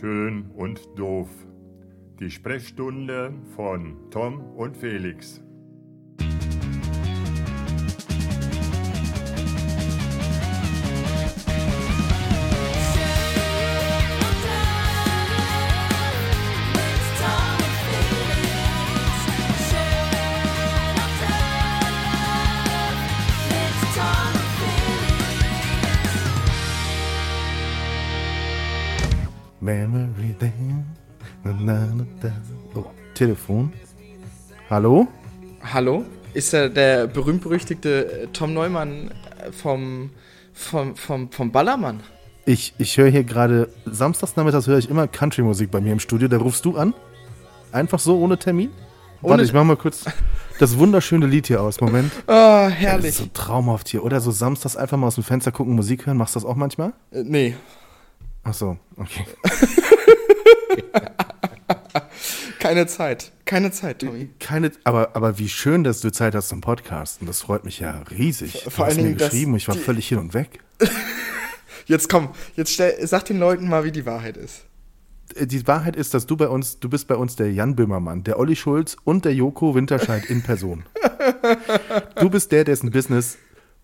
Schön und doof. Die Sprechstunde von Tom und Felix. Telefon. Hallo? Hallo? Ist er der berühmt-berüchtigte äh, Tom Neumann äh, vom, vom, vom, vom Ballermann? Ich, ich höre hier gerade, samstagsnachmittags höre ich immer Country-Musik bei mir im Studio. Da rufst du an? Einfach so, ohne Termin? Ohne Warte, ich mach mal kurz das wunderschöne Lied hier aus. Moment. Oh, Das ist herrlich. so traumhaft hier. Oder so samstags einfach mal aus dem Fenster gucken, Musik hören. Machst du das auch manchmal? Äh, nee. Ach so, okay. Keine Zeit. Keine Zeit, Tommy. Keine, aber, aber wie schön, dass du Zeit hast zum Podcasten. Das freut mich ja riesig. Vor du hast allen mir geschrieben, ich war völlig hin und weg. Jetzt komm, jetzt stell, sag den Leuten mal, wie die Wahrheit ist. Äh, Die Wahrheit ist, dass du bei uns, du bist bei uns der Jan Böhmermann, der Olli Schulz und der Joko Winterscheid in Person. Du bist der, dessen Business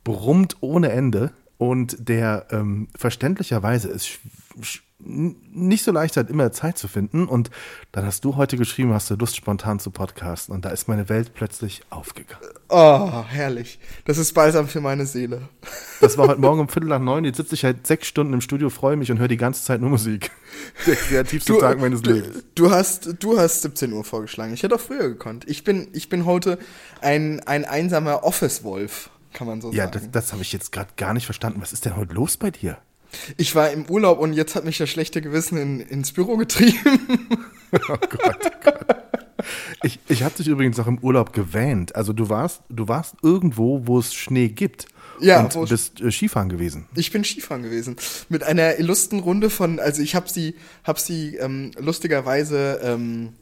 brummt ohne Ende und der ähm, verständlicherweise es sch- sch- nicht so leicht hat, immer Zeit zu finden. Und dann hast du heute geschrieben, hast du Lust, spontan zu podcasten. Und da ist meine Welt plötzlich aufgegangen. Oh, herrlich. Das ist balsam für meine Seele. Das war heute Morgen um Viertel nach neun. Jetzt sitze ich halt sechs Stunden im Studio, freue mich und höre die ganze Zeit nur Musik. Der kreativste Tag meines du, Lebens. Du hast, du hast 17 Uhr vorgeschlagen. Ich hätte auch früher gekonnt. Ich bin, ich bin heute ein, ein einsamer Office-Wolf, kann man so Ja, sagen. das, das habe ich jetzt gerade gar nicht verstanden. Was ist denn heute los bei dir? Ich war im Urlaub und jetzt hat mich das schlechte Gewissen in, ins Büro getrieben. Oh Gott, oh Gott. Ich, ich habe dich übrigens noch im Urlaub gewähnt. Also du warst, du warst irgendwo, wo es Schnee gibt. Ja, wo und es- bist äh, Skifahren gewesen. Ich bin Skifahren gewesen. Mit einer illustren Runde von, also ich habe sie, hab sie ähm, lustigerweise ähm,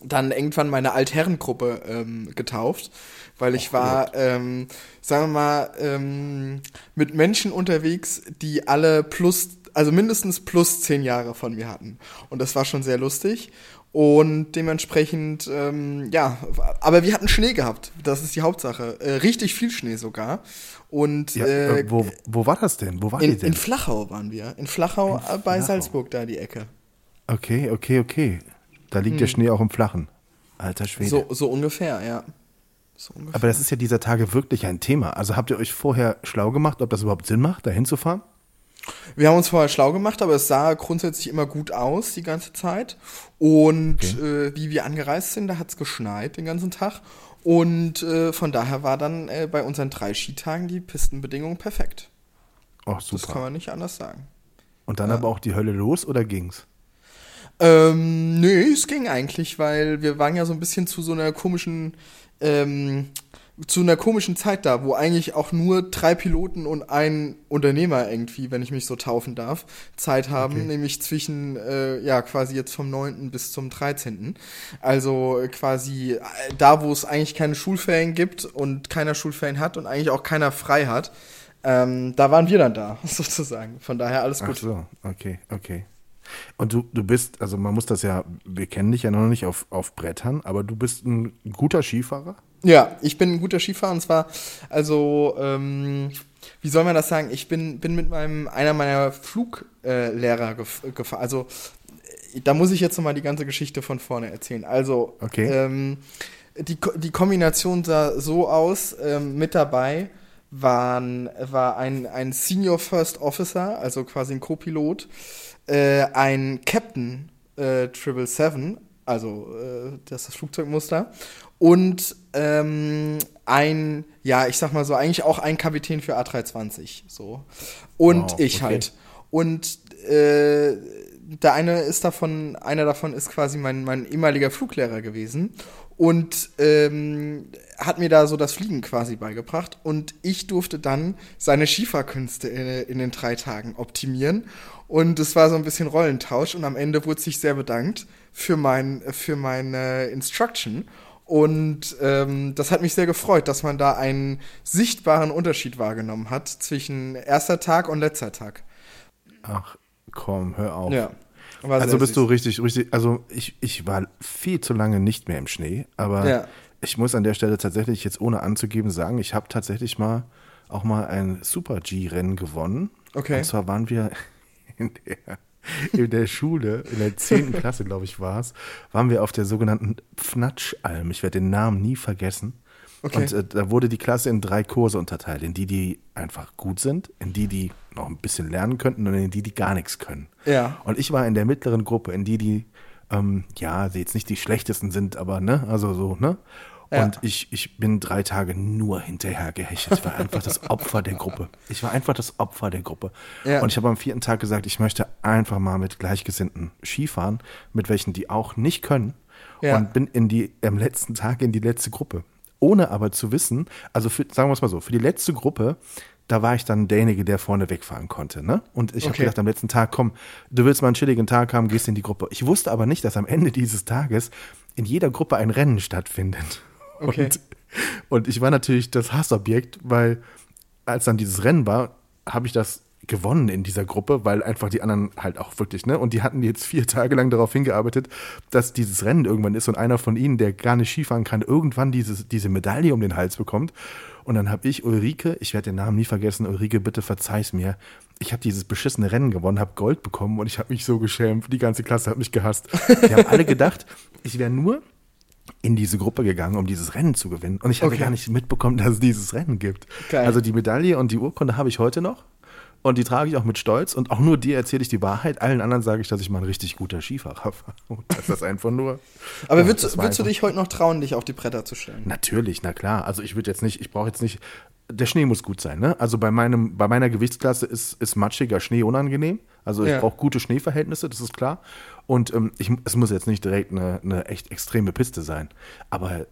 dann irgendwann meine Altherrengruppe ähm, getauft, weil ich war, ähm, sagen wir mal, ähm, mit Menschen unterwegs, die alle plus, also mindestens plus zehn Jahre von mir hatten. Und das war schon sehr lustig. Und dementsprechend, ähm, ja, aber wir hatten Schnee gehabt. Das ist die Hauptsache. Äh, richtig viel Schnee sogar. Und Ja, äh, äh, wo, wo war das denn? Wo war in, die denn? in Flachau waren wir. In Flachau, äh, bei Flachau. Salzburg, da die Ecke. okay, okay, okay. Da liegt der Schnee auch im Flachen. Alter Schwede. Hm. So, so ungefähr, ja. So. Aber das ist ja dieser Tage wirklich ein Thema. Also habt ihr euch vorher schlau gemacht, ob das überhaupt Sinn macht, da hinzufahren? Wir haben uns vorher schlau gemacht, aber es sah grundsätzlich immer gut aus die ganze Zeit. Und äh, wie wir angereist sind, da hat es geschneit den ganzen Tag. Und äh, von daher war dann äh, bei unseren drei Skitagen die Pistenbedingungen perfekt. Oh, Das kann super. man nicht anders sagen. Und dann aber auch die Hölle los oder ging's? Ähm, nee, es ging eigentlich, weil wir waren ja so ein bisschen zu so einer komischen, ähm, zu einer komischen Zeit da, wo eigentlich auch nur drei Piloten und ein Unternehmer irgendwie, wenn ich mich so taufen darf, Zeit haben, Okay. nämlich zwischen, äh, ja, quasi jetzt vom 9. bis zum 13. Also äh, quasi äh, da, wo es eigentlich keine Schulferien gibt und keiner Schulferien hat und eigentlich auch keiner frei hat, ähm, da waren wir dann da, sozusagen. Von daher alles Ach gut. so, okay, okay. Und du, du bist, also man muss das ja, wir kennen dich ja noch nicht auf, auf Brettern, aber du bist ein guter Skifahrer? Ja, ich bin ein guter Skifahrer und zwar, also, ähm, wie soll man das sagen? Ich bin, bin mit meinem, einer meiner Fluglehrer äh, gef gefahren. Also, da muss ich jetzt nochmal die ganze Geschichte von vorne erzählen. Also, Okay. ähm, die, die Kombination sah so aus, ähm, mit dabei waren, war ein, ein Senior First Officer, also quasi ein Co-Pilot, äh, ein Captain äh, 777, also äh, das ist das Flugzeugmuster, und ähm, ein, ja, ich sag mal so, eigentlich auch ein Kapitän für A320, so. Und Wow, ich okay. halt. Und äh, der eine ist davon, einer davon ist quasi mein, mein ehemaliger Fluglehrer gewesen und ähm, hat mir da so das Fliegen quasi beigebracht und ich durfte dann seine Skifahrkünste in, in den drei Tagen optimieren und es war so ein bisschen Rollentausch und am Ende wurde sich sehr bedankt für mein für meine Instruction und ähm, das hat mich sehr gefreut, dass man da einen sichtbaren Unterschied wahrgenommen hat zwischen erster Tag und letzter Tag. Ach, komm, hör auf. Ja. Also bist süß. du richtig, richtig, also ich, ich war viel zu lange nicht mehr im Schnee, aber Ja. ich muss an der Stelle tatsächlich jetzt ohne anzugeben sagen, ich habe tatsächlich mal auch mal ein Super-G-Rennen gewonnen. Okay. Und zwar waren wir in der, in der Schule, in der 10. Klasse, glaube ich, war es, waren wir auf der sogenannten Pfnatschalm. Ich werde den Namen nie vergessen. Okay. Und äh, da wurde die Klasse in drei Kurse unterteilt. In die, die einfach gut sind, in die, die noch ein bisschen lernen könnten und in die, die gar nichts können. Ja. Und ich war in der mittleren Gruppe, in die, die, ähm, ja, jetzt nicht die schlechtesten sind, aber, ne, also so, ne? Ja. Und ich, ich bin drei Tage nur hinterher gehechelt. Ich war einfach das Opfer der Gruppe. Ich war einfach das Opfer der Gruppe. Ja. Und ich habe am vierten Tag gesagt, ich möchte einfach mal mit Gleichgesinnten Skifahren, mit welchen die auch nicht können. Ja. Und bin in die, am letzten Tag in die letzte Gruppe. Ohne aber zu wissen, also für, sagen wir es mal so, für die letzte Gruppe, da war ich dann derjenige, der vorne wegfahren konnte. Ne? Und ich habe Okay. gedacht, am letzten Tag, komm, du willst mal einen chilligen Tag haben, gehst in die Gruppe. Ich wusste aber nicht, dass am Ende dieses Tages in jeder Gruppe ein Rennen stattfindet. Okay. Und, und ich war natürlich das Hassobjekt, weil als dann dieses Rennen war, habe ich das gewonnen in dieser Gruppe, weil einfach die anderen halt auch wirklich, ne? Und die hatten jetzt vier Tage lang darauf hingearbeitet, dass dieses Rennen irgendwann ist und einer von ihnen, der gar nicht Skifahren kann, irgendwann dieses, diese Medaille um den Hals bekommt. Und dann habe ich Ulrike, ich werde den Namen nie vergessen, Ulrike, bitte verzeih's mir. Ich habe dieses beschissene Rennen gewonnen, habe Gold bekommen und ich habe mich so geschämt. Die ganze Klasse hat mich gehasst. Die haben alle gedacht, ich wäre nur in diese Gruppe gegangen, um dieses Rennen zu gewinnen. Und ich habe Okay. gar nicht mitbekommen, dass es dieses Rennen gibt. Geil. Also die Medaille und die Urkunde habe ich heute noch. Und die trage ich auch mit Stolz. Und auch nur dir erzähle ich die Wahrheit. Allen anderen sage ich, dass ich mal ein richtig guter Skifahrer war. Und das ist einfach nur. Aber Ja, würdest, würdest du dich heute noch trauen, dich auf die Bretter zu stellen? Natürlich, na klar. Also ich würde jetzt nicht, ich brauche jetzt nicht, der Schnee muss gut sein, ne? Also bei meinem, bei meiner Gewichtsklasse ist, ist matschiger Schnee unangenehm. Also ich Ja. brauche gute Schneeverhältnisse, das ist klar. Und ähm, ich, es muss jetzt nicht direkt eine, eine echt extreme Piste sein. Aber äh,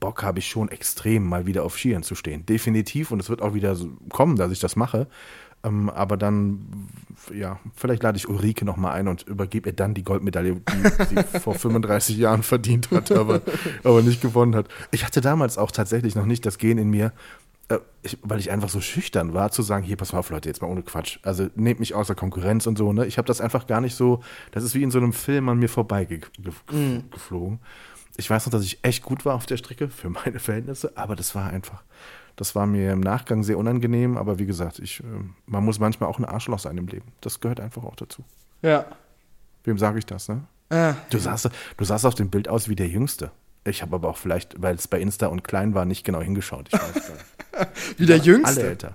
Bock habe ich schon extrem, mal wieder auf Skiern zu stehen. Definitiv. Und es wird auch wieder so kommen, dass ich das mache. Ähm, aber dann, ja, vielleicht lade ich Ulrike noch mal ein und übergebe ihr dann die Goldmedaille, die sie vor 35 Jahren verdient hat, aber, aber nicht gewonnen hat. Ich hatte damals auch tatsächlich noch nicht das Gen in mir, äh, ich, weil ich einfach so schüchtern war, zu sagen, hier, pass mal auf, Leute, jetzt mal ohne Quatsch. Also nehmt mich außer Konkurrenz und so, ne? Ich habe das einfach gar nicht so, das ist wie in so einem Film an mir vorbeigeflogen. geflogen. Ich weiß noch, dass ich echt gut war auf der Strecke für meine Verhältnisse, aber das war einfach, das war mir im Nachgang sehr unangenehm, aber wie gesagt, ich, äh, man muss manchmal auch ein Arschloch sein im Leben. Das gehört einfach auch dazu. Ja. Wem sage ich das, ne? Ah, Du sahst, du sahst auf dem Bild aus wie der Jüngste. Ich habe aber auch vielleicht, weil es bei Insta und klein war, nicht genau hingeschaut. Ich weiß gar nicht. wie der Alle Jüngste. älter.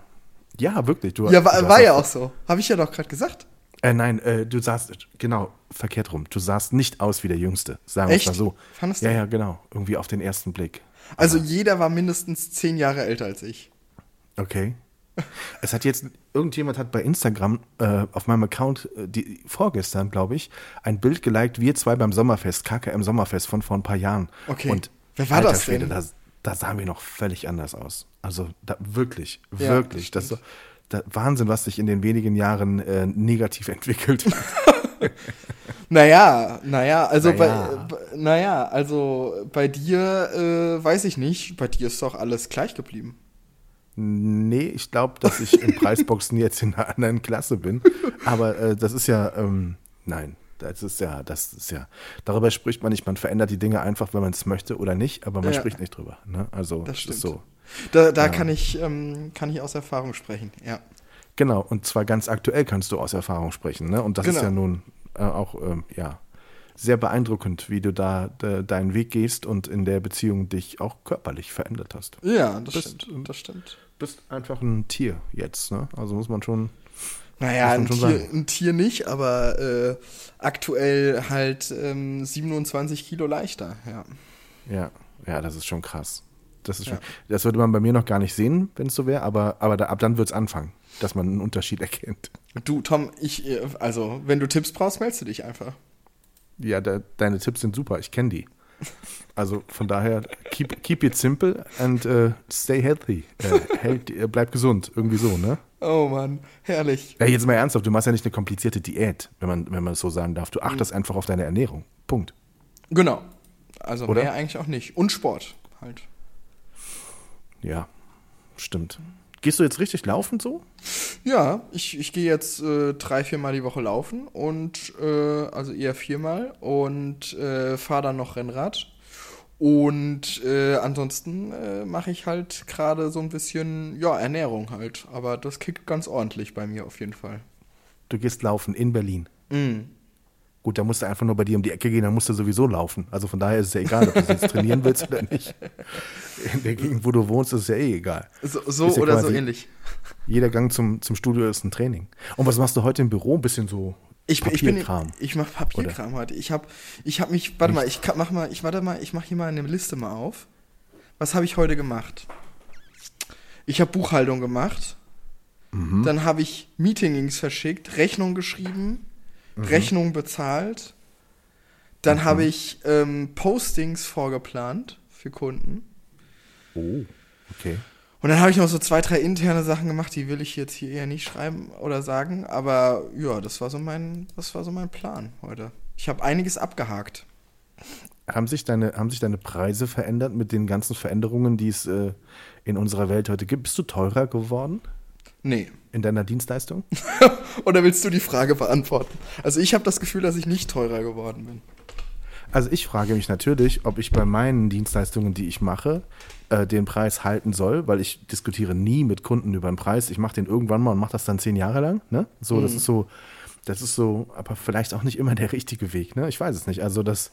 Ja, wirklich. Du, Ja, du war, sahst war ja auch so. Habe ich ja doch gerade gesagt. Äh, nein, äh, du sahst, genau, verkehrt rum. Du sahst nicht aus wie der Jüngste. Sagen wir es mal so. Fandest ja, du? ja, genau. Irgendwie auf den ersten Blick. Also jeder war mindestens zehn Jahre älter als ich. Okay. Es hat jetzt, irgendjemand hat bei Instagram äh, auf meinem Account äh, die, vorgestern, glaube ich, ein Bild geliked, wir zwei beim Sommerfest, KKM Sommerfest von vor ein paar Jahren. Okay. Und Wer war alter das denn? Schwede, Da, da sahen wir noch völlig anders aus. Also da, wirklich, Ja, wirklich. das Das, da, Wahnsinn, was sich in den wenigen Jahren äh, negativ entwickelt hat. Naja, naja, also Naja. bei, naja, also bei dir äh, weiß ich nicht. Bei dir ist doch alles gleich geblieben. Nee, ich glaube, dass ich in Preisboxen jetzt in einer anderen Klasse bin. Aber äh, das ist ja, ähm, nein, das ist ja, das ist ja, darüber spricht man nicht. Man verändert die Dinge einfach, wenn man es möchte oder nicht, aber man Ja. spricht nicht drüber. Ne? Also, Das das ist so. Da, da kann ich ähm, kann ich aus Erfahrung sprechen. Ja. Genau, und zwar ganz aktuell kannst du aus Erfahrung sprechen. Ne? Und das ist Genau. ja nun äh, auch, ähm, ja, sehr beeindruckend, wie du da de, deinen Weg gehst und in der Beziehung dich auch körperlich verändert hast. Ja, das Bist- stimmt. Das stimmt. bist einfach ein Tier jetzt, ne? Also muss man schon. Naja, ein schon Tier, ein Tier nicht, aber äh, aktuell halt ähm, 27 Kilo leichter. Ja. Ja, ja, das ist schon krass. Das, ist schon, Ja. das würde man bei mir noch gar nicht sehen, wenn es so wäre, aber, aber da, ab dann wird es anfangen, dass man einen Unterschied erkennt. Du, Tom, ich, äh, also, wenn du Tipps brauchst, meldest du dich einfach. Ja, da, deine Tipps sind super, ich kenne die. Also von daher, keep, keep it simple and äh, stay healthy. Äh, hält, äh, bleib gesund, irgendwie so, ne? Oh Mann, herrlich. Ja, jetzt mal ernsthaft, du machst ja nicht eine komplizierte Diät, wenn man, wenn man es so sagen darf. Du achtest einfach auf deine Ernährung. Punkt. Genau. Also Oder? mehr eigentlich auch nicht. Und Sport halt. Ja, stimmt. gehst du jetzt richtig laufen so? Ja, ich, ich gehe jetzt äh, drei, viermal die Woche laufen und äh, also eher viermal und äh, fahre dann noch Rennrad. Und äh, ansonsten äh, mache ich halt gerade so ein bisschen, ja, Ernährung halt. Aber das kickt ganz ordentlich bei mir auf jeden Fall. Du gehst laufen in Berlin. Mm. Gut, da musst du einfach nur bei dir um die Ecke gehen, dann musst du sowieso laufen. Also von daher ist es ja egal, ob du jetzt trainieren willst oder nicht. In der Gegend, wo du wohnst, ist es ja eh egal. So, so ja oder so ähnlich. Jeder Gang zum, zum Studio ist ein Training. Und was machst du heute im Büro? Ein bisschen so Ich, bin- ich Papierkram. ich mache Papierkram heute. Ich habe, ich habe mich, warte mal, ich mach mal, ich warte mal, ich mache hier mal eine Liste mal auf. Was habe ich heute gemacht? Ich habe Buchhaltung gemacht. Mhm. Dann habe ich Meetings verschickt, Rechnung geschrieben, Mhm. Rechnung bezahlt. Dann habe ich ähm, Postings vorgeplant für Kunden. Oh, okay. Und dann habe ich noch so zwei, drei interne Sachen gemacht, die will ich jetzt hier eher nicht schreiben oder sagen. Aber ja, das war so mein, das war so mein Plan heute. Ich habe einiges abgehakt. Haben sich, deine, haben sich deine Preise verändert mit den ganzen Veränderungen, die es äh, in unserer Welt heute gibt? Bist du teurer geworden Nee. in deiner Dienstleistung? Oder willst du die Frage beantworten? Also ich habe das Gefühl, dass ich nicht teurer geworden bin. Also ich frage mich natürlich, ob ich bei meinen Dienstleistungen, die ich mache, äh, den Preis halten soll, weil ich diskutiere nie mit Kunden über den Preis. Ich mache den irgendwann mal und mache das dann zehn Jahre lang. Ne? So, das ist so, das ist so, aber vielleicht auch nicht immer der richtige Weg. Ne? Ich weiß es nicht. Also das,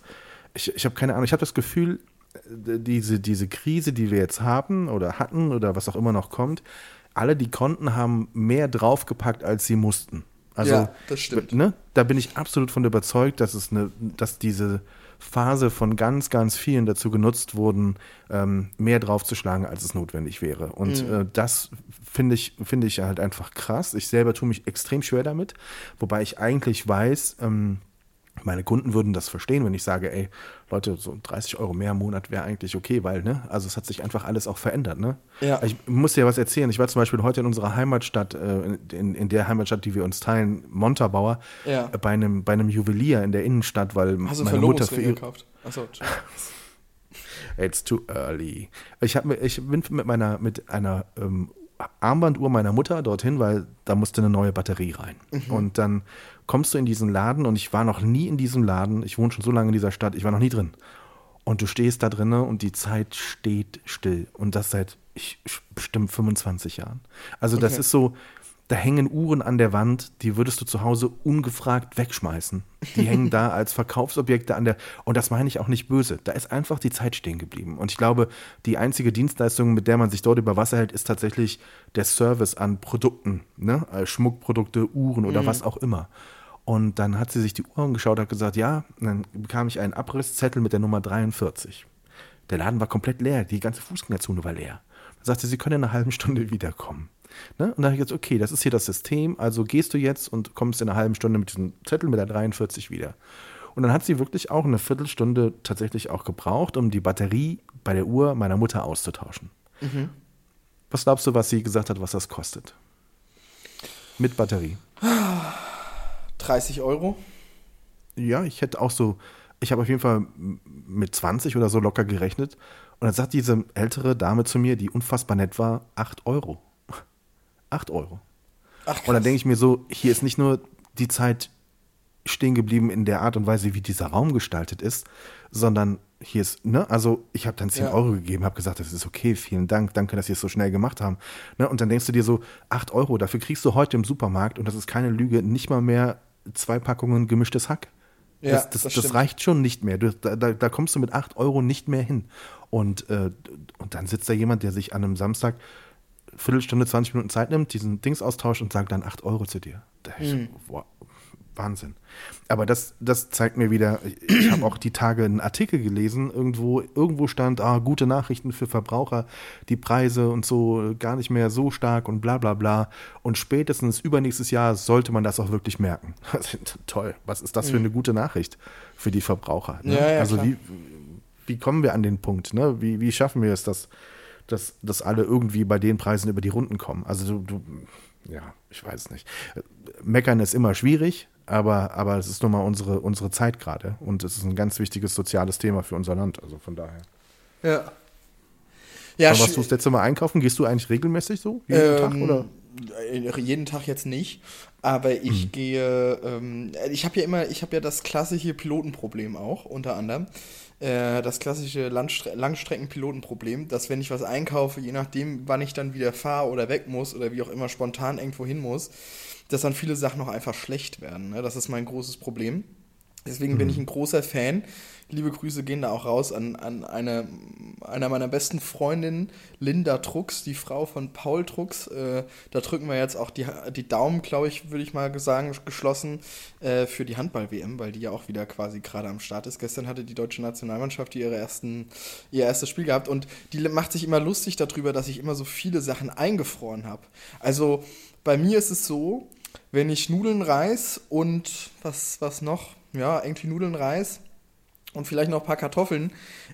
ich, ich habe keine Ahnung. Ich habe das Gefühl, äh, diese, diese Krise, die wir jetzt haben oder hatten oder was auch immer noch kommt, alle, die konnten, haben mehr draufgepackt, als sie mussten. Also, Ja, das stimmt. Ne? Da bin ich absolut von überzeugt, dass es eine, dass diese Phase von ganz, ganz vielen dazu genutzt wurden, ähm, mehr draufzuschlagen, als es notwendig wäre. Und Mhm. äh, das finde ich, finde ich halt einfach krass. Ich selber tue mich extrem schwer damit, wobei ich eigentlich weiß, ähm, meine Kunden würden das verstehen, wenn ich sage, ey, Leute, so 30 Euro mehr im Monat wäre eigentlich okay, weil, ne, also es hat sich einfach alles auch verändert, ne? Ja. Ich muss dir ja was erzählen. Ich war zum Beispiel heute in unserer Heimatstadt, äh, in, in der Heimatstadt, die wir uns teilen, Montabaur, Ja. äh, bei, einem, bei einem Juwelier in der Innenstadt, weil Hast meine Mutter für ihre, gekauft? Achso, It's too early. Ich, hab, ich bin mit meiner mit einer ähm, Armbanduhr meiner Mutter dorthin, weil da musste eine neue Batterie rein. Und dann kommst du in diesen Laden und ich war noch nie in diesem Laden. Ich wohne schon so lange in dieser Stadt, ich war noch nie drin. Und du stehst da drinnen und die Zeit steht still. Und das seit ich, bestimmt 25 Jahren. Also das Okay. ist so, da hängen Uhren an der Wand, die würdest du zu Hause ungefragt wegschmeißen. Die hängen da als Verkaufsobjekte an der, und das meine ich auch nicht böse. Da ist einfach die Zeit stehen geblieben. Und ich glaube, die einzige Dienstleistung, mit der man sich dort über Wasser hält, ist tatsächlich der Service an Produkten, ne? Äh, Schmuckprodukte, Uhren oder was auch immer. Und dann hat sie sich die Uhr angeschaut und hat gesagt, ja, und dann bekam ich einen Abrisszettel mit der Nummer 43. Der Laden war komplett leer, die ganze Fußgängerzone war leer. Dann sagte sie, sie können in einer halben Stunde wiederkommen. Ne? Und dann habe ich gesagt, okay, das ist hier das System, also gehst du jetzt und kommst in einer halben Stunde mit diesem Zettel mit der 43 wieder. Und dann hat sie wirklich auch eine Viertelstunde tatsächlich auch gebraucht, um die Batterie bei der Uhr meiner Mutter auszutauschen. Was glaubst du, was sie gesagt hat, was das kostet? Mit Batterie. 30 Euro? Ja, ich hätte auch so, ich habe auf jeden Fall mit 20 oder so locker gerechnet. Und dann sagt diese ältere Dame zu mir, die unfassbar nett war, 8 Euro. 8 Euro. Ach, Und dann denke ich mir so, hier ist nicht nur die Zeit stehen geblieben in der Art und Weise, wie dieser Raum gestaltet ist, sondern hier ist, ne, also ich habe dann 10 Ja. Euro gegeben, habe gesagt, das ist okay, vielen Dank, danke, dass Sie es so schnell gemacht haben. Ne, und dann denkst du dir so, 8 Euro, dafür kriegst du heute im Supermarkt, und das ist keine Lüge, nicht mal mehr zwei Packungen gemischtes Hack. Ja, das, das, das das, reicht schon nicht mehr. Du, da, da, da kommst du mit 8 Euro nicht mehr hin. Und, äh, und dann sitzt da jemand, der sich an einem Samstag Viertelstunde, 20 Minuten Zeit nimmt, diesen Dings austauscht und sagt dann 8 Euro zu dir. Da ich Hm. so, wow, Wahnsinn. Aber das, das zeigt mir wieder, ich habe auch die Tage einen Artikel gelesen, irgendwo, irgendwo stand, ah, gute Nachrichten für Verbraucher, die Preise und so äh, gar nicht mehr so stark und bla bla bla. Und spätestens übernächstes Jahr sollte man das auch wirklich merken. Toll, was ist das für eine gute Nachricht für die Verbraucher? Ne? Hm. Ja, ja, also klar. wie, wie kommen wir an den Punkt? Ne? Wie, wie schaffen wir es, dass, dass, dass alle irgendwie bei den Preisen über die Runden kommen? Also du, du ja, ich weiß nicht. Meckern ist immer schwierig, aber, aber es ist nun mal unsere, unsere Zeit gerade und es ist ein ganz wichtiges soziales Thema für unser Land. Also von daher. Ja. Ja, Wann warst du das letzte Mal einkaufen? Gehst du eigentlich regelmäßig so? Jeden ähm, Tag oder? Äh, jeden Tag jetzt nicht, aber ich hm. gehe, ähm, ich habe ja immer, ich habe ja das klassische Pilotenproblem auch, unter anderem. Äh, das klassische Landstre Langstreckenpilotenproblem, dass wenn ich was einkaufe, je nachdem, wann ich dann wieder fahre oder weg muss oder wie auch immer spontan irgendwo hin muss, dass dann viele Sachen noch einfach schlecht werden. Ne? Das ist mein großes Problem. Deswegen mhm. bin ich ein großer Fan. Liebe Grüße gehen da auch raus an, an eine, einer meiner besten Freundinnen, Linda Trucks, die Frau von Paul Trucks. Äh, da drücken wir jetzt auch die, die Daumen, glaube ich, würde ich mal sagen, geschlossen äh, für die Handball-WM, weil die ja auch wieder quasi gerade am Start ist. Gestern hatte die deutsche Nationalmannschaft ihre ersten, ihr erstes Spiel gehabt und die macht sich immer lustig darüber, dass ich immer so viele Sachen eingefroren habe. Also bei mir ist es so, wenn ich Nudeln, Reis und was, was noch? ja, irgendwie Nudeln, Reis und vielleicht noch ein paar Kartoffeln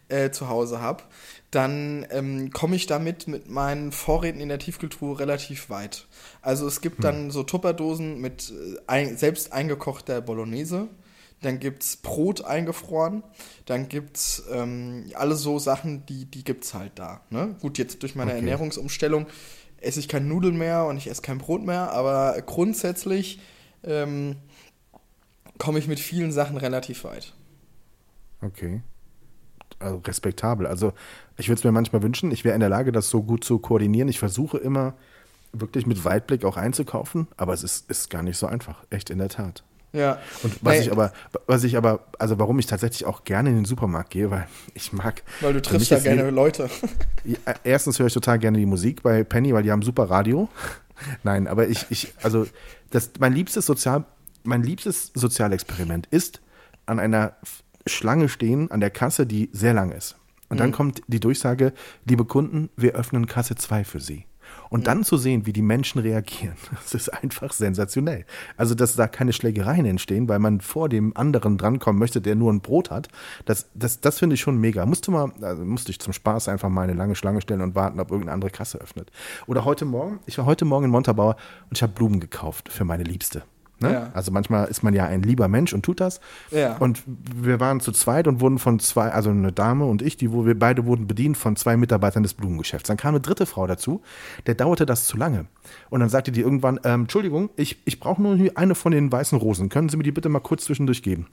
äh, zu Hause habe, dann ähm, komme ich damit mit meinen Vorräten in der Tiefkultur relativ weit. Also es gibt hm. dann so Tupperdosen mit äh, ein, selbst eingekochter Bolognese. Dann gibt es Brot eingefroren. Dann gibt es ähm, alle so Sachen, die, die gibt es halt da. Ne? Gut, jetzt durch meine okay. Ernährungsumstellung esse ich kein Nudeln mehr und ich esse kein Brot mehr, aber grundsätzlich ähm, komme ich mit vielen Sachen relativ weit. Okay. Also respektabel. Also ich würde es mir manchmal wünschen, ich wäre in der Lage, das so gut zu koordinieren. Ich versuche immer wirklich mit Weitblick auch einzukaufen, aber es ist, ist gar nicht so einfach. Echt in der Tat. Ja. Und was nee. ich aber, was ich aber, also warum ich tatsächlich auch gerne in den Supermarkt gehe, weil ich mag. Weil du triffst ja gerne Leute. Erstens höre ich total gerne die Musik bei Penny, weil die haben super Radio. Nein, aber ich, ich, also das, mein liebstes Sozial, mein liebstes Sozialexperiment ist an einer Schlange stehen an der Kasse, die sehr lang ist. Und dann mhm. kommt die Durchsage, liebe Kunden, wir öffnen Kasse 2 für Sie. Und mhm. dann zu sehen, wie die Menschen reagieren, das ist einfach sensationell. Also, dass da keine Schlägereien entstehen, weil man vor dem anderen drankommen möchte, der nur ein Brot hat, das, das, das finde ich schon mega. Musste, mal, also musste ich zum Spaß einfach mal eine lange Schlange stellen und warten, ob irgendeine andere Kasse öffnet. Oder heute Morgen, ich war heute Morgen in Montabaur und ich habe Blumen gekauft für meine Liebste. Ne? Ja. Also manchmal ist man ja ein lieber Mensch und tut das. Ja. Und wir waren zu zweit und wurden von zwei, also eine Dame und ich, die wo wir beide wurden bedient von zwei Mitarbeitern des Blumengeschäfts. Dann kam eine dritte Frau dazu, der dauerte das zu lange. Und dann sagte die irgendwann, ähm, Entschuldigung, ich, ich brauche nur eine von den weißen Rosen. Können Sie mir die bitte mal kurz zwischendurch geben?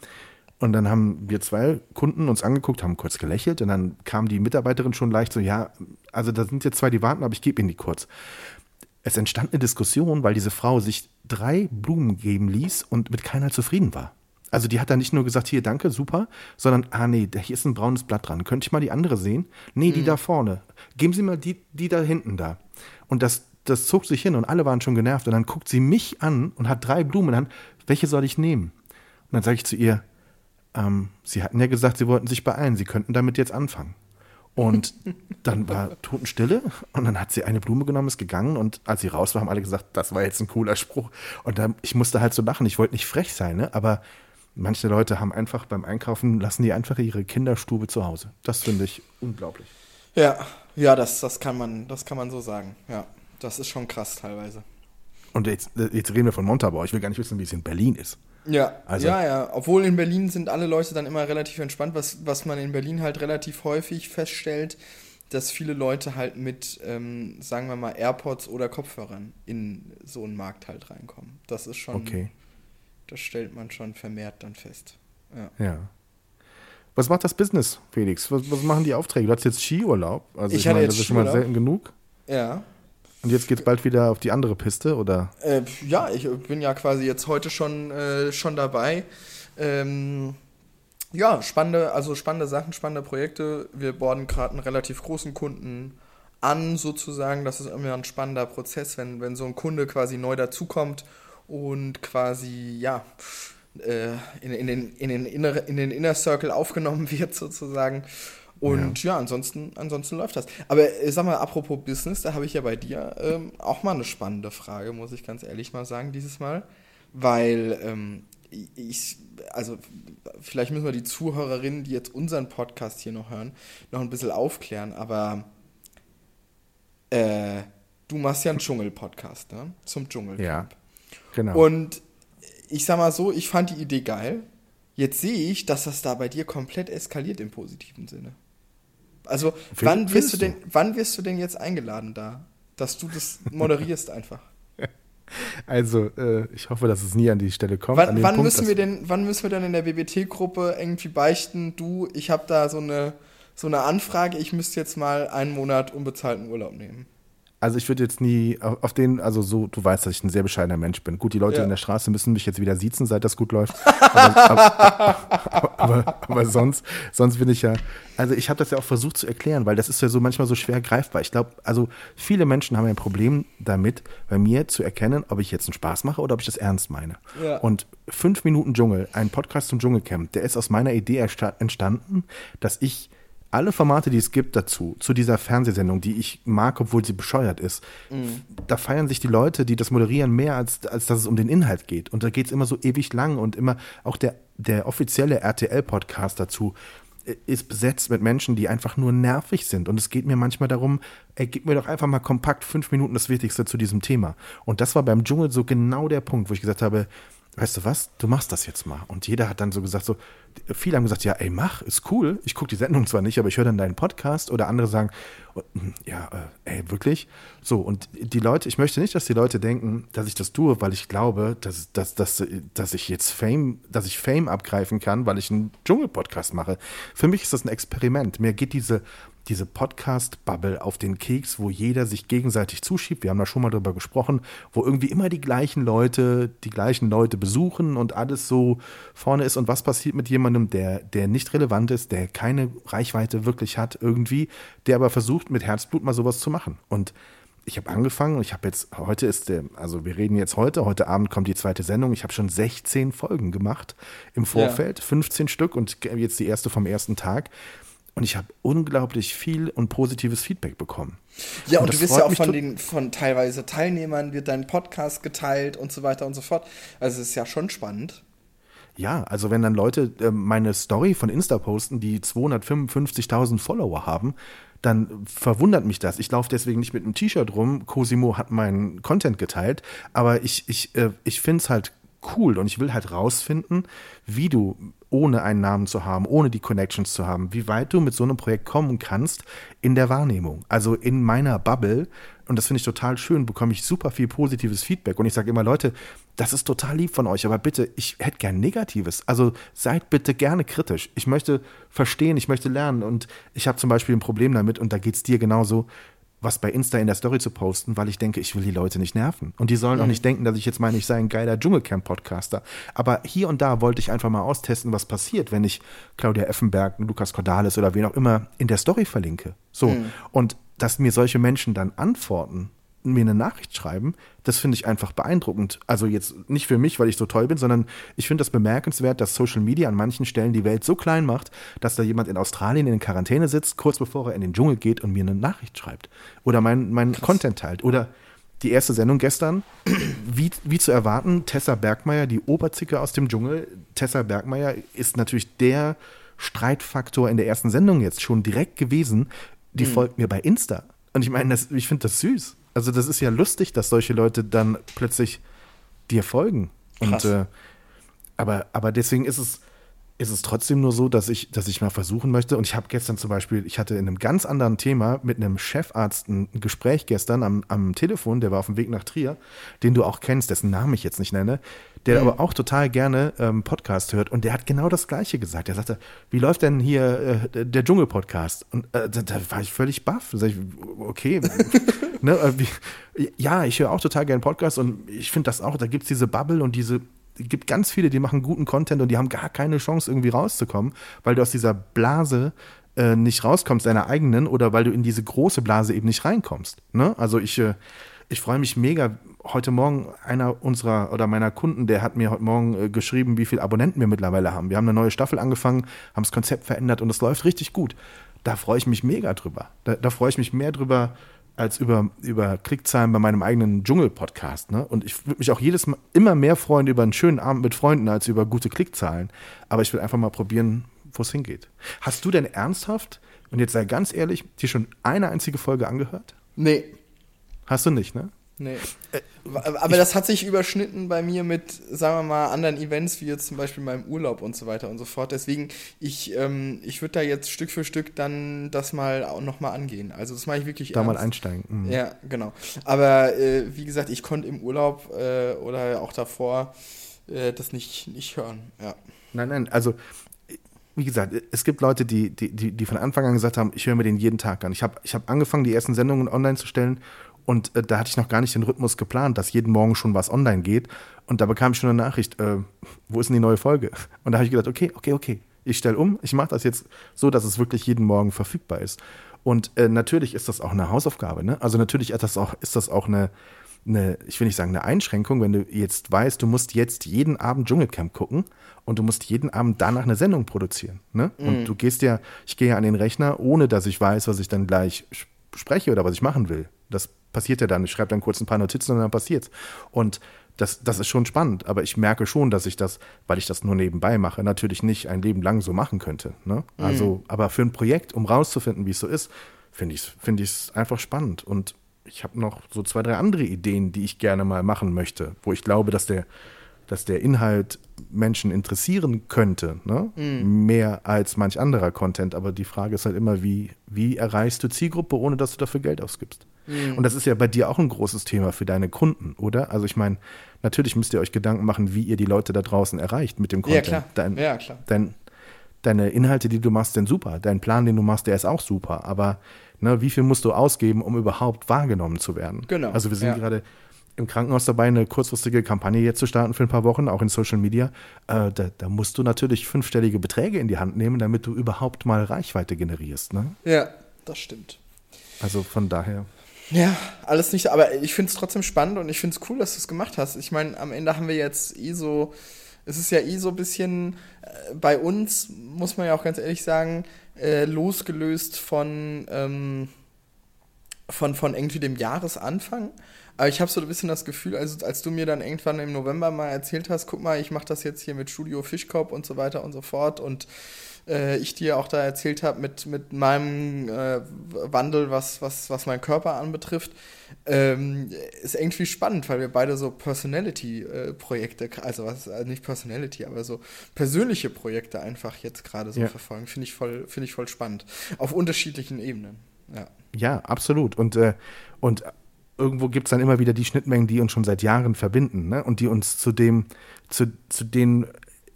Und dann haben wir zwei Kunden uns angeguckt, haben kurz gelächelt und dann kam die Mitarbeiterin schon leicht so, ja, also da sind jetzt zwei, die warten, aber ich gebe Ihnen die kurz es entstand eine Diskussion, weil diese Frau sich drei Blumen geben ließ und mit keiner zufrieden war. Also die hat dann nicht nur gesagt, hier, danke, super, sondern, ah nee, hier ist ein braunes Blatt dran. Könnte ich mal die andere sehen? Nee, die mhm. da vorne. Geben Sie mal die, die da hinten da. Und das, das zog sich hin und alle waren schon genervt. Und dann guckt sie mich an und hat drei Blumen an. Welche soll ich nehmen? Und dann sage ich zu ihr, ähm, Sie hatten ja gesagt, Sie wollten sich beeilen. Sie könnten damit jetzt anfangen. Und dann war Totenstille und dann hat sie eine Blume genommen, ist gegangen und als sie raus war, haben alle gesagt, das war jetzt ein cooler Spruch. Und dann, ich musste halt so lachen, ich wollte nicht frech sein, ne? aber manche Leute haben einfach beim Einkaufen, lassen die einfach ihre Kinderstube zu Hause. Das finde ich unglaublich. Ja, ja, das, das, kann man, das kann man so sagen. Ja, das ist schon krass teilweise. Und jetzt, jetzt reden wir von Montabaur. Ich will gar nicht wissen, wie es in Berlin ist. Ja, also, ja, ja. Obwohl in Berlin sind alle Leute dann immer relativ entspannt, was, was man in Berlin halt relativ häufig feststellt, dass viele Leute halt mit, ähm, sagen wir mal, AirPods oder Kopfhörern in so einen Markt halt reinkommen. Das ist schon. Okay. Das stellt man schon vermehrt dann fest. Ja. ja. Was macht das Business, Felix? Was, was machen die Aufträge? Du hast jetzt Skiurlaub. Also ich, ich meine, das ist schon mal selten genug. Ja. Und jetzt geht es bald wieder auf die andere Piste, oder? Äh, ja, ich bin ja quasi jetzt heute schon, äh, schon dabei. Ähm, ja, spannende, also spannende Sachen, spannende Projekte. Wir borden gerade einen relativ großen Kunden an, sozusagen. Das ist immer ein spannender Prozess, wenn, wenn so ein Kunde quasi neu dazukommt und quasi, ja, äh, in, in, den, in, den Inner, in den Inner Circle aufgenommen wird, sozusagen. Und ja, ja ansonsten, ansonsten läuft das. Aber äh, sag mal, apropos Business, da habe ich ja bei dir ähm, auch mal eine spannende Frage, muss ich ganz ehrlich mal sagen, dieses Mal. Weil ähm, ich, also vielleicht müssen wir die Zuhörerinnen, die jetzt unseren Podcast hier noch hören, noch ein bisschen aufklären, aber äh, du machst ja einen Dschungel-Podcast, ne? Zum Dschungelcamp. Ja, genau. Und ich sag mal so, ich fand die Idee geil. Jetzt sehe ich, dass das da bei dir komplett eskaliert im positiven Sinne Also, wann wirst du denn, wann wirst du denn jetzt eingeladen da? Dass du das moderierst einfach. Also, äh, ich hoffe, dass es nie an die Stelle kommt. Wann, wann Punkt, müssen wir denn, wann müssen wir denn in der BBT-Gruppe irgendwie beichten, du, ich habe da so eine, so eine Anfrage, ich müsste jetzt mal einen Monat unbezahlten Urlaub nehmen? Also ich würde jetzt nie auf den, also so, du weißt, dass ich ein sehr bescheidener Mensch bin. Gut, die Leute Ja. in der Straße müssen mich jetzt wieder siezen, seit das gut läuft. Aber, aber, aber, aber sonst, sonst bin ich ja, also ich habe das ja auch versucht zu erklären, weil das ist ja so manchmal so schwer greifbar. Ich glaube, also viele Menschen haben ein Problem damit, bei mir zu erkennen, ob ich jetzt einen Spaß mache oder ob ich das ernst meine. Ja. Und fünf Minuten Dschungel, ein Podcast zum Dschungelcamp, der ist aus meiner Idee entstanden, dass ich alle Formate, die es gibt dazu, zu dieser Fernsehsendung, die ich mag, obwohl sie bescheuert ist, da feiern sich die Leute, die das moderieren, mehr, als, als dass es um den Inhalt geht. Und da geht es immer so ewig lang und immer auch der, der offizielle RTL-Podcast dazu äh, ist besetzt mit Menschen, die einfach nur nervig sind. Und es geht mir manchmal darum, ey, gib mir doch einfach mal kompakt fünf Minuten das Wichtigste zu diesem Thema. Und das war beim Dschungel so genau der Punkt, wo ich gesagt habe, weißt du was, du machst das jetzt mal. Und jeder hat dann so gesagt, so, viele haben gesagt, ja, ey, mach, ist cool. Ich gucke die Sendung zwar nicht, aber ich höre dann deinen Podcast. Oder andere sagen, oh, ja, äh, ey, wirklich? So, und die Leute, ich möchte nicht, dass die Leute denken, dass ich das tue, weil ich glaube, dass, dass, dass, dass ich jetzt Fame, dass ich Fame abgreifen kann, weil ich einen Dschungel-Podcast mache. Für mich ist das ein Experiment. Mir geht diese, diese Podcast-Bubble auf den Keks, wo jeder sich gegenseitig zuschiebt. Wir haben da schon mal drüber gesprochen, wo irgendwie immer die gleichen Leute, die gleichen Leute besuchen und alles so vorne ist. Und was passiert mit jemandem, der, der nicht relevant ist, der keine Reichweite wirklich hat irgendwie, der aber versucht, mit Herzblut mal sowas zu machen. Und ich habe angefangen und ich habe jetzt, heute ist der, also wir reden jetzt heute, heute Abend kommt die zweite Sendung. Ich habe schon 16 Folgen gemacht im Vorfeld, 15 Stück und jetzt die erste vom ersten Tag. Und ich habe unglaublich viel und positives Feedback bekommen. Ja, und, das du wirst ja auch von den, von teilweise Teilnehmern wird dein Podcast geteilt und so weiter und so fort. Also es ist ja schon spannend. Ja, also wenn dann Leute äh, meine Story von Insta posten, die 255.000 Follower haben, dann verwundert mich das. Ich laufe deswegen nicht mit einem T-Shirt rum. Cosimo hat meinen Content geteilt, aber ich, ich, äh, ich finde es halt cool und ich will halt rausfinden, wie du ohne einen Namen zu haben, ohne die Connections zu haben, wie weit du mit so einem Projekt kommen kannst in der Wahrnehmung. Also in meiner Bubble und das finde ich total schön, bekomme ich super viel positives Feedback. Und ich sage immer, Leute, das ist total lieb von euch, aber bitte, ich hätte gern Negatives. Also seid bitte gerne kritisch. Ich möchte verstehen, ich möchte lernen. Und ich habe zum Beispiel ein Problem damit, und da geht es dir genauso, was bei Insta in der Story zu posten, weil ich denke, ich will die Leute nicht nerven. Und die sollen auch nicht denken, dass ich jetzt meine, ich sei ein geiler Dschungelcamp-Podcaster. Aber hier und da wollte ich einfach mal austesten, was passiert, wenn ich Claudia Effenberg, Lukas Cordalis oder wen auch immer in der Story verlinke. So. Und dass mir solche Menschen dann antworten, mir eine Nachricht schreiben, das finde ich einfach beeindruckend. Also jetzt nicht für mich, weil ich so toll bin, sondern ich finde das bemerkenswert, dass Social Media an manchen Stellen die Welt so klein macht, dass da jemand in Australien in Quarantäne sitzt, kurz bevor er in den Dschungel geht und mir eine Nachricht schreibt. Oder mein, mein Content teilt. Oder die erste Sendung gestern, wie, wie zu erwarten, Tessa Bergmeier, die Oberzicke aus dem Dschungel. Tessa Bergmeier ist natürlich der Streitfaktor in der ersten Sendung jetzt schon direkt gewesen. Die folgt mir bei Insta. Und ich meine, das, ich finde das süß. Also das ist ja lustig, dass solche Leute dann plötzlich dir folgen. Krass. Und äh, aber, aber deswegen ist es, ist es trotzdem nur so, dass ich, dass ich mal versuchen möchte. Und ich habe gestern zum Beispiel, ich hatte in einem ganz anderen Thema mit einem Chefarzt ein Gespräch gestern am, am Telefon, der war auf dem Weg nach Trier, den du auch kennst, dessen Namen ich jetzt nicht nenne, der aber auch total gerne ähm, Podcast hört. Und der hat genau das Gleiche gesagt. Er sagte, wie läuft denn hier äh, der Dschungel-Podcast? Und äh, da, da war ich völlig baff. Da sag ich, okay. ne, äh, wie, ja, ich höre auch total gerne Podcasts und ich finde das auch, da gibt es diese Bubble und diese gibt ganz viele, die machen guten Content und die haben gar keine Chance, irgendwie rauszukommen, weil du aus dieser Blase äh, nicht rauskommst, deiner eigenen, oder weil du in diese große Blase eben nicht reinkommst. Ne? Also ich, äh, ich freue mich mega. Heute Morgen einer unserer oder meiner Kunden, der hat mir heute Morgen äh, geschrieben, wie viele Abonnenten wir mittlerweile haben. Wir haben eine neue Staffel angefangen, haben das Konzept verändert und es läuft richtig gut. Da freue ich mich mega drüber. Da, da freue ich mich mehr drüber, als über, über Klickzahlen bei meinem eigenen Dschungel-Podcast. Ne? Und ich würde mich auch jedes Mal immer mehr freuen über einen schönen Abend mit Freunden als über gute Klickzahlen. Aber ich will einfach mal probieren, wo es hingeht. Hast du denn ernsthaft, und jetzt sei ganz ehrlich, dir schon eine einzige Folge angehört? Nee, Hast du nicht, ne? Nee. Aber das hat sich überschnitten bei mir mit, sagen wir mal, anderen Events, wie jetzt zum Beispiel meinem Urlaub und so weiter und so fort. Deswegen, ich, ähm, ich würde da jetzt Stück für Stück dann das mal auch nochmal angehen. Also das mache ich wirklich Da ernst. mal einsteigen. Mhm. Ja, genau. Aber äh, wie gesagt, ich konnte im Urlaub äh, oder auch davor äh, das nicht, nicht hören. Ja. Nein, nein, also wie gesagt, es gibt Leute, die, die, die, die von Anfang an gesagt haben, ich höre mir den jeden Tag an. Ich habe ich hab angefangen, die ersten Sendungen online zu stellen und äh, da hatte ich noch gar nicht den Rhythmus geplant, dass jeden Morgen schon was online geht. Und da bekam ich schon eine Nachricht, äh, wo ist denn die neue Folge? Und da habe ich gedacht, okay, okay, okay, ich stelle um, ich mache das jetzt so, dass es wirklich jeden Morgen verfügbar ist. Und äh, natürlich ist das auch eine Hausaufgabe. Ne? Also natürlich ist das auch, ist das auch eine, eine, ich will nicht sagen eine Einschränkung, wenn du jetzt weißt, du musst jetzt jeden Abend Dschungelcamp gucken und du musst jeden Abend danach eine Sendung produzieren. Ne? Mm. Und mhm. du gehst ja, ich gehe ja an den Rechner, ohne dass ich weiß, was ich dann gleich spreche oder was ich machen will. Das passiert ja dann. Ich schreibe dann kurz ein paar Notizen und dann passiert's. Und das, das ist schon spannend, aber ich merke schon, dass ich das, weil ich das nur nebenbei mache, natürlich nicht ein Leben lang so machen könnte. Ne? Mhm. Also, aber für ein Projekt, um rauszufinden, wie es so ist, finde ich es find einfach spannend. Und ich habe noch so zwei, drei andere Ideen, die ich gerne mal machen möchte, wo ich glaube, dass der, dass der Inhalt Menschen interessieren könnte, ne? Mm. mehr als manch anderer Content. Aber die Frage ist halt immer, wie, wie erreichst du Zielgruppe, ohne dass du dafür Geld ausgibst? Und das ist ja bei dir auch ein großes Thema für deine Kunden, oder? Also ich meine, natürlich müsst ihr euch Gedanken machen, wie ihr die Leute da draußen erreicht mit dem Content. Ja, klar. Dein, ja, klar. Dein, deine Inhalte, die du machst, sind super. Dein Plan, den du machst, der ist auch super. Aber ne, wie viel musst du ausgeben, um überhaupt wahrgenommen zu werden? Genau. Also wir sind ja. gerade im Krankenhaus dabei, eine kurzfristige Kampagne jetzt zu starten für ein paar Wochen, auch in Social Media. Äh, da, da, musst du natürlich fünfstellige Beträge in die Hand nehmen, damit du überhaupt mal Reichweite generierst. Ne? Ja, das stimmt. Also von daher. Ja, alles nicht, aber ich finde es trotzdem spannend und ich finde es cool, dass du es gemacht hast. Ich meine, am Ende haben wir jetzt eh so, es ist ja eh so ein bisschen, äh, bei uns, muss man ja auch ganz ehrlich sagen, äh, losgelöst von, ähm, von, von irgendwie dem Jahresanfang. Aber ich habe so ein bisschen das Gefühl, also als du mir dann irgendwann im November mal erzählt hast, guck mal, ich mache das jetzt hier mit Studio Fischkopf und so weiter und so fort und äh, ich dir auch da erzählt habe mit, mit meinem äh, Wandel, was, was, was meinen Körper anbetrifft, ähm, ist irgendwie spannend, weil wir beide so Personality-Projekte, äh, also was, also nicht Personality, aber so persönliche Projekte einfach jetzt gerade so ja. verfolgen. Finde ich, voll, find ich voll spannend. Auf unterschiedlichen Ebenen. Ja, ja absolut. Und, äh, und irgendwo gibt es dann immer wieder die Schnittmengen, die uns schon seit Jahren verbinden ne? und die uns zu dem, zu, zu den,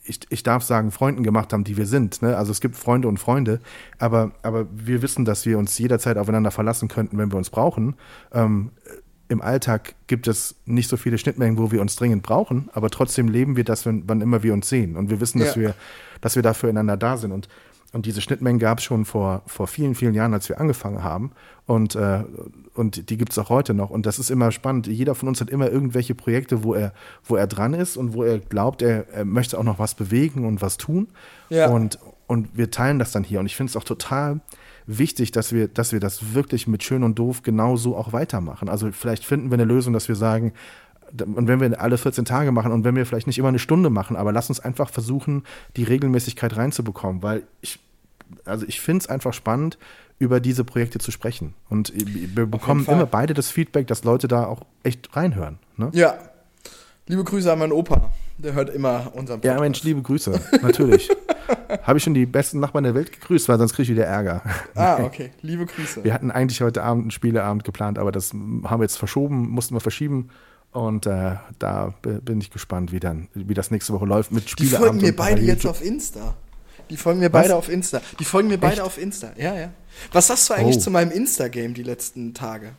ich, ich darf sagen, Freunden gemacht haben, die wir sind. Ne? Also es gibt Freunde und Freunde, aber, aber wir wissen, dass wir uns jederzeit aufeinander verlassen könnten, wenn wir uns brauchen. Ähm, Im Alltag gibt es nicht so viele Schnittmengen, wo wir uns dringend brauchen, aber trotzdem leben wir das, wenn, wann immer wir uns sehen. Und wir wissen, dass, ja. wir, dass wir dafür einander da sind. Und und diese Schnittmengen gab es schon vor, vor vielen, vielen Jahren, als wir angefangen haben. Und, äh, und die gibt es auch heute noch. Und das ist immer spannend. Jeder von uns hat immer irgendwelche Projekte, wo er, wo er dran ist und wo er glaubt, er, er möchte auch noch was bewegen und was tun. Ja. Und, und wir teilen das dann hier. Und ich finde es auch total wichtig, dass wir, dass wir das wirklich mit schön und doof genauso auch weitermachen. Also vielleicht finden wir eine Lösung, dass wir sagen, und wenn wir alle 14 Tage machen und wenn wir vielleicht nicht immer eine Stunde machen, aber lass uns einfach versuchen, die Regelmäßigkeit reinzubekommen, weil ich, also ich finde es einfach spannend, über diese Projekte zu sprechen. Und wir bekommen immer beide das Feedback, dass Leute da auch echt reinhören. Ne? Ja. Liebe Grüße an meinen Opa. Der hört immer unseren Podcast. Ja, Mensch, liebe Grüße. Natürlich. Habe ich schon die besten Nachbarn der Welt gegrüßt, weil sonst kriege ich wieder Ärger. Ah, okay. Liebe Grüße. Wir hatten eigentlich heute Abend einen Spieleabend geplant, aber das haben wir jetzt verschoben, mussten wir verschieben. Und äh, da bin ich gespannt, wie, dann, wie das nächste Woche läuft mit Spieleabend. Die folgen mir beide jetzt auf Insta. Die folgen mir Was? beide auf Insta. Die folgen mir beide Echt? auf Insta. Ja, ja. Was sagst du eigentlich oh. zu meinem Insta-Game die letzten Tage?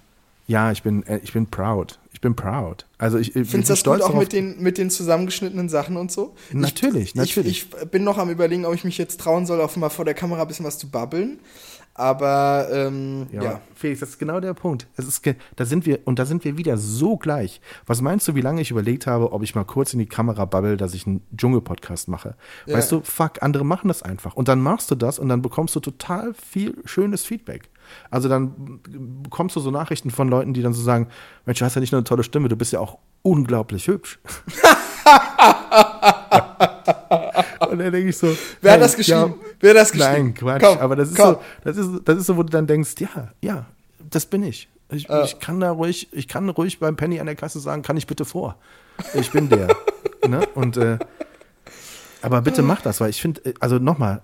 Ja, ich bin, äh, ich bin proud. Ich bin proud. Also ich, ich Findest du das gut auch mit den, mit den zusammengeschnittenen Sachen und so? Natürlich, ich, natürlich. Ich, ich, bin noch am überlegen, ob ich mich jetzt trauen soll, auch mal vor der Kamera ein bisschen was zu babbeln. Aber ähm, ja, ja. Felix, das ist genau der Punkt. Es ist, da sind wir, und da sind wir wieder so gleich. Was meinst du, wie lange ich überlegt habe, ob ich mal kurz in die Kamera babbel, dass ich einen Dschungel-Podcast mache? Ja. Weißt du, fuck, andere machen das einfach. Und dann machst du das und dann bekommst du total viel schönes Feedback. Also dann bekommst du so Nachrichten von Leuten, die dann so sagen: Mensch, du hast ja nicht nur eine tolle Stimme, du bist ja auch unglaublich hübsch. Und dann denke ich so. Wer hat das geschrieben? Ja, Wer hat das geschrieben? Nein, Quatsch. Komm, aber das ist, so, das, ist, das ist so, wo du dann denkst, ja, ja, das bin ich. Ich, äh. ich kann da ruhig, ich kann ruhig beim Penny an der Kasse sagen, kann ich bitte vor. Ich bin der. ne? Und äh, aber bitte mach das, weil ich finde, äh, also nochmal,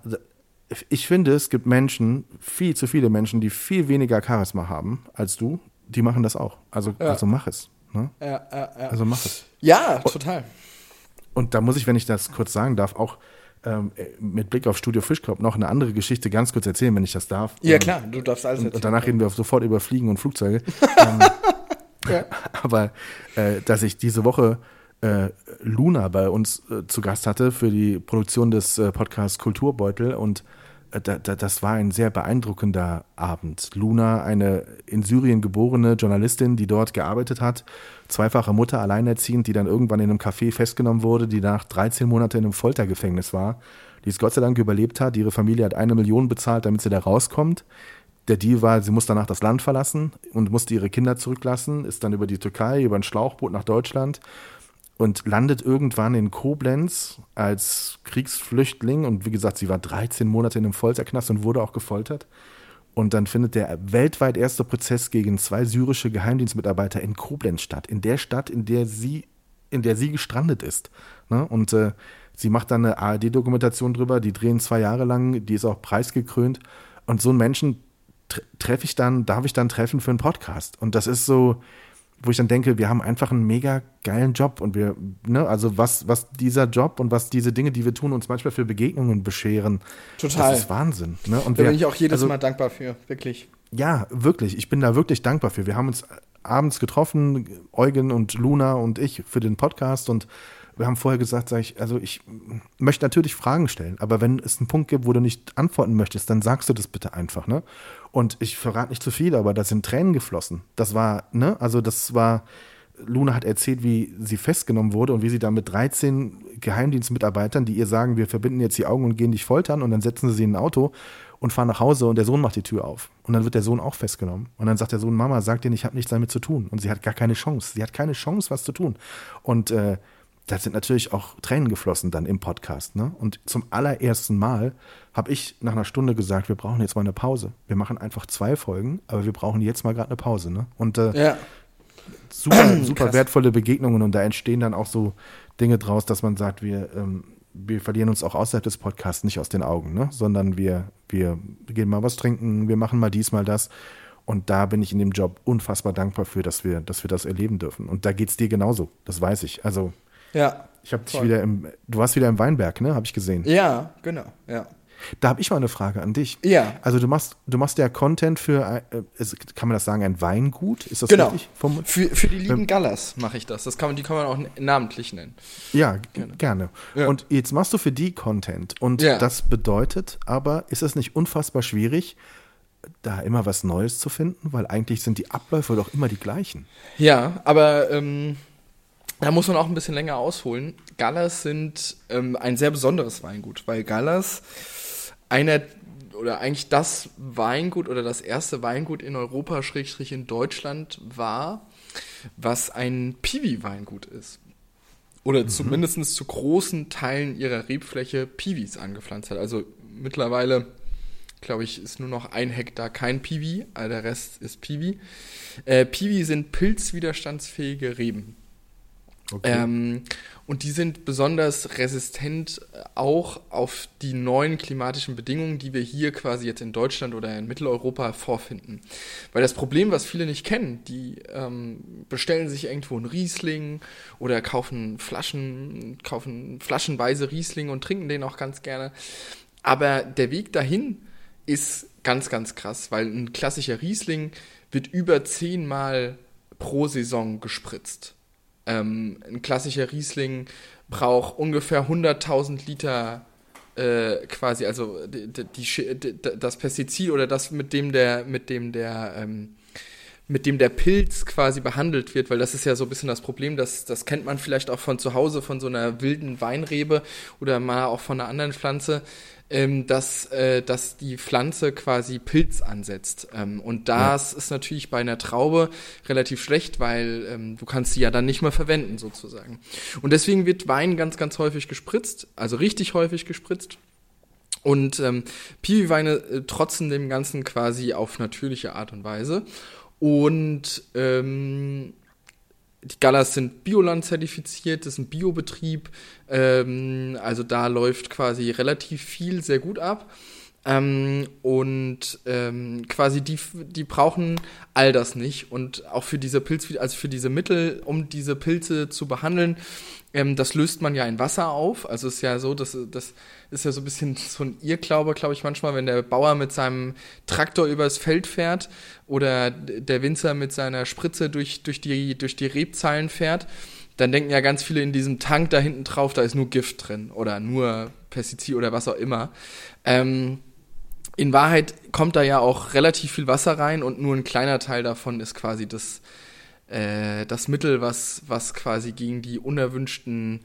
ich finde, es gibt Menschen, viel zu viele Menschen, die viel weniger Charisma haben als du, die machen das auch. Also, ja. also mach es. Ne? Ja, ja. Also mach es. Ja, total. Und, und da muss ich, wenn ich das kurz sagen darf, auch ähm, mit Blick auf Studio Fischkopf noch eine andere Geschichte ganz kurz erzählen, wenn ich das darf. Ja, ähm, klar, du darfst alles erzählen. Und danach reden wir sofort über Fliegen und Flugzeuge. ähm, ja. Aber äh, dass ich diese Woche äh, Luna bei uns äh, zu Gast hatte für die Produktion des äh, Podcasts Kulturbeutel und äh, das war ein sehr beeindruckender Abend. Luna, eine in Syrien geborene Journalistin, die dort gearbeitet hat, zweifache Mutter, alleinerziehend, die dann irgendwann in einem Café festgenommen wurde, die nach 13 Monaten in einem Foltergefängnis war, die es Gott sei Dank überlebt hat. Ihre Familie hat eine Million bezahlt, damit sie da rauskommt. Der Deal war, sie muss danach das Land verlassen und musste ihre Kinder zurücklassen, ist dann über die Türkei, über ein Schlauchboot nach Deutschland und landet irgendwann in Koblenz als Kriegsflüchtling. Und wie gesagt, sie war 13 Monate in einem Folterknast und wurde auch gefoltert. Und dann findet der weltweit erste Prozess gegen zwei syrische Geheimdienstmitarbeiter in Koblenz statt. In der Stadt, in der sie, in der sie gestrandet ist. Ne? Und äh, sie macht dann eine ARD-Dokumentation drüber, die drehen zwei Jahre lang, die ist auch preisgekrönt. Und so einen Menschen treffe ich dann, darf ich dann treffen für einen Podcast. Und das ist so, wo ich dann denke, wir haben einfach einen mega geilen Job und wir, ne, also was, was dieser Job und was diese Dinge, die wir tun, uns manchmal für Begegnungen bescheren. Total. Das ist Wahnsinn. Ne? Und da wir, bin ich auch jedes also, Mal dankbar für, wirklich. Ja, wirklich. Ich bin da wirklich dankbar für. Wir haben uns abends getroffen, Eugen und Luna und ich für den Podcast und wir haben vorher gesagt, sag ich, also ich möchte natürlich Fragen stellen, aber wenn es einen Punkt gibt, wo du nicht antworten möchtest, dann sagst du das bitte einfach, ne? Und ich verrate nicht zu viel, aber da sind Tränen geflossen. Das war, ne, also das war, Luna hat erzählt, wie sie festgenommen wurde und wie sie da mit 13 Geheimdienstmitarbeitern, die ihr sagen, wir verbinden jetzt die Augen und gehen dich foltern und dann setzen sie sie in ein Auto und fahren nach Hause und der Sohn macht die Tür auf. Und dann wird der Sohn auch festgenommen. Und dann sagt der Sohn, Mama, sag dir, ich habe nichts damit zu tun. Und sie hat gar keine Chance. Sie hat keine Chance, was zu tun. Und äh, da sind natürlich auch Tränen geflossen dann im Podcast. Ne? Und zum allerersten Mal habe ich nach einer Stunde gesagt, wir brauchen jetzt mal eine Pause. Wir machen einfach zwei Folgen, aber wir brauchen jetzt mal gerade eine Pause. Ne? Und äh, ja. super, super wertvolle Begegnungen und da entstehen dann auch so Dinge draus, dass man sagt, wir, ähm, wir verlieren uns auch außerhalb des Podcasts nicht aus den Augen, ne? sondern wir, wir gehen mal was trinken, wir machen mal dies, mal das. Und da bin ich in dem Job unfassbar dankbar für, dass wir, dass wir das erleben dürfen. Und da geht es dir genauso, das weiß ich. Also ja. Ich habe dich wieder im, du warst wieder im Weinberg, ne? Habe ich gesehen. Ja, genau, ja. Da habe ich mal eine Frage an dich. Ja. Also du machst, du machst ja Content für, äh, kann man das sagen, ein Weingut? Ist das genau. richtig? Vom, für, für die lieben Gallas mache ich das. das kann man, die kann man auch namentlich nennen. Ja, gerne. gerne. Ja. Und jetzt machst du für die Content. Und ja. das bedeutet aber, ist es nicht unfassbar schwierig, da immer was Neues zu finden? Weil eigentlich sind die Abläufe doch immer die gleichen. Ja, aber ähm, da muss man auch ein bisschen länger ausholen. Gallas sind ähm, ein sehr besonderes Weingut, weil Gallas einer oder eigentlich das Weingut oder das erste Weingut in Europa, Schrägstrich in Deutschland war, was ein Piwi-Weingut ist. Oder mhm. zumindest zu großen Teilen ihrer Rebfläche Piwis angepflanzt hat. Also mittlerweile, glaube ich, ist nur noch ein Hektar kein Piwi, all der Rest ist Piwi. Äh, Piwi sind pilzwiderstandsfähige Reben. Okay. Ähm, und die sind besonders resistent äh, auch auf die neuen klimatischen Bedingungen, die wir hier quasi jetzt in Deutschland oder in Mitteleuropa vorfinden. Weil das Problem, was viele nicht kennen, die ähm, bestellen sich irgendwo einen Riesling oder kaufen Flaschen, kaufen flaschenweise Riesling und trinken den auch ganz gerne. Aber der Weg dahin ist ganz, ganz krass, weil ein klassischer Riesling wird über zehnmal pro Saison gespritzt. Ähm, ein klassischer Riesling braucht ungefähr 100.000 Liter äh, quasi, also die, die, das Pestizid oder das, mit dem der, mit dem der, ähm, mit dem der Pilz quasi behandelt wird, weil das ist ja so ein bisschen das Problem, das, das kennt man vielleicht auch von zu Hause, von so einer wilden Weinrebe oder mal auch von einer anderen Pflanze ähm, dass, äh, dass die Pflanze quasi Pilz ansetzt. Ähm, und das ja. ist natürlich bei einer Traube relativ schlecht, weil ähm, du kannst sie ja dann nicht mehr verwenden sozusagen. Und deswegen wird Wein ganz, ganz häufig gespritzt, also richtig häufig gespritzt. Und ähm, Piwi-Weine äh, trotzen dem Ganzen quasi auf natürliche Art und Weise. Und ähm, die Gallas sind Bioland zertifiziert, das ist ein Biobetrieb. Ähm, also da läuft quasi relativ viel sehr gut ab. Ähm, und ähm, quasi die, die brauchen all das nicht. Und auch für diese Pilz, also für diese Mittel, um diese Pilze zu behandeln, ähm, das löst man ja in Wasser auf. Also ist ja so, dass das ist ja so ein bisschen so ein Irrglaube, glaube ich, manchmal, wenn der Bauer mit seinem Traktor übers Feld fährt oder der Winzer mit seiner Spritze durch, durch, die, durch die Rebzeilen fährt, dann denken ja ganz viele in diesem Tank da hinten drauf, da ist nur Gift drin oder nur Pestizid oder was auch immer. Ähm, in Wahrheit kommt da ja auch relativ viel Wasser rein und nur ein kleiner Teil davon ist quasi das, äh, das Mittel, was, was quasi gegen die unerwünschten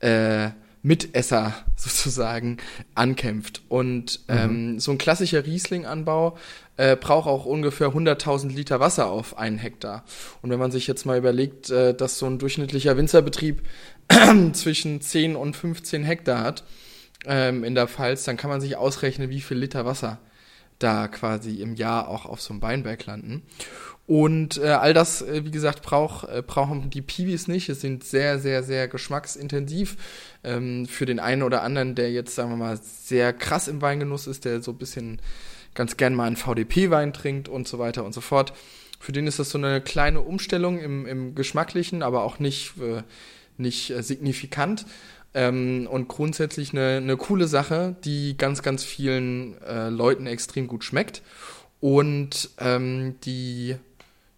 äh, Mitesser sozusagen ankämpft. Und mhm. ähm, so ein klassischer Riesling-Anbau äh, braucht auch ungefähr 100.000 Liter Wasser auf einen Hektar. Und wenn man sich jetzt mal überlegt, äh, dass so ein durchschnittlicher Winzerbetrieb zwischen 10 und 15 Hektar hat, ähm, in der Pfalz, dann kann man sich ausrechnen, wie viel Liter Wasser da quasi im Jahr auch auf so einem Weinberg landen. Und äh, all das, äh, wie gesagt, brauch, äh, brauchen die Piwis nicht. Es sind sehr, sehr, sehr geschmacksintensiv. Ähm, für den einen oder anderen, der jetzt, sagen wir mal, sehr krass im Weingenuss ist, der so ein bisschen ganz gern mal einen VDP-Wein trinkt und so weiter und so fort. Für den ist das so eine kleine Umstellung im, im Geschmacklichen, aber auch nicht, äh, nicht äh, signifikant. Ähm, und grundsätzlich eine, eine coole Sache, die ganz, ganz vielen äh, Leuten extrem gut schmeckt. Und ähm, die,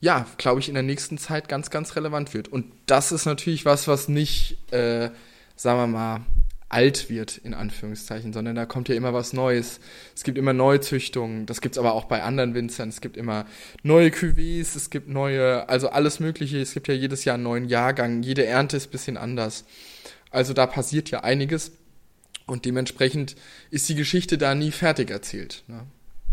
ja, glaube ich, in der nächsten Zeit ganz, ganz relevant wird. Und das ist natürlich was, was nicht, äh, sagen wir mal, alt wird, in Anführungszeichen, sondern da kommt ja immer was Neues. Es gibt immer Neuzüchtungen, das gibt es aber auch bei anderen Winzern. Es gibt immer neue Cuvées, es gibt neue, also alles Mögliche. Es gibt ja jedes Jahr einen neuen Jahrgang, jede Ernte ist ein bisschen anders. Also da passiert ja einiges und dementsprechend ist die Geschichte da nie fertig erzählt. Ne?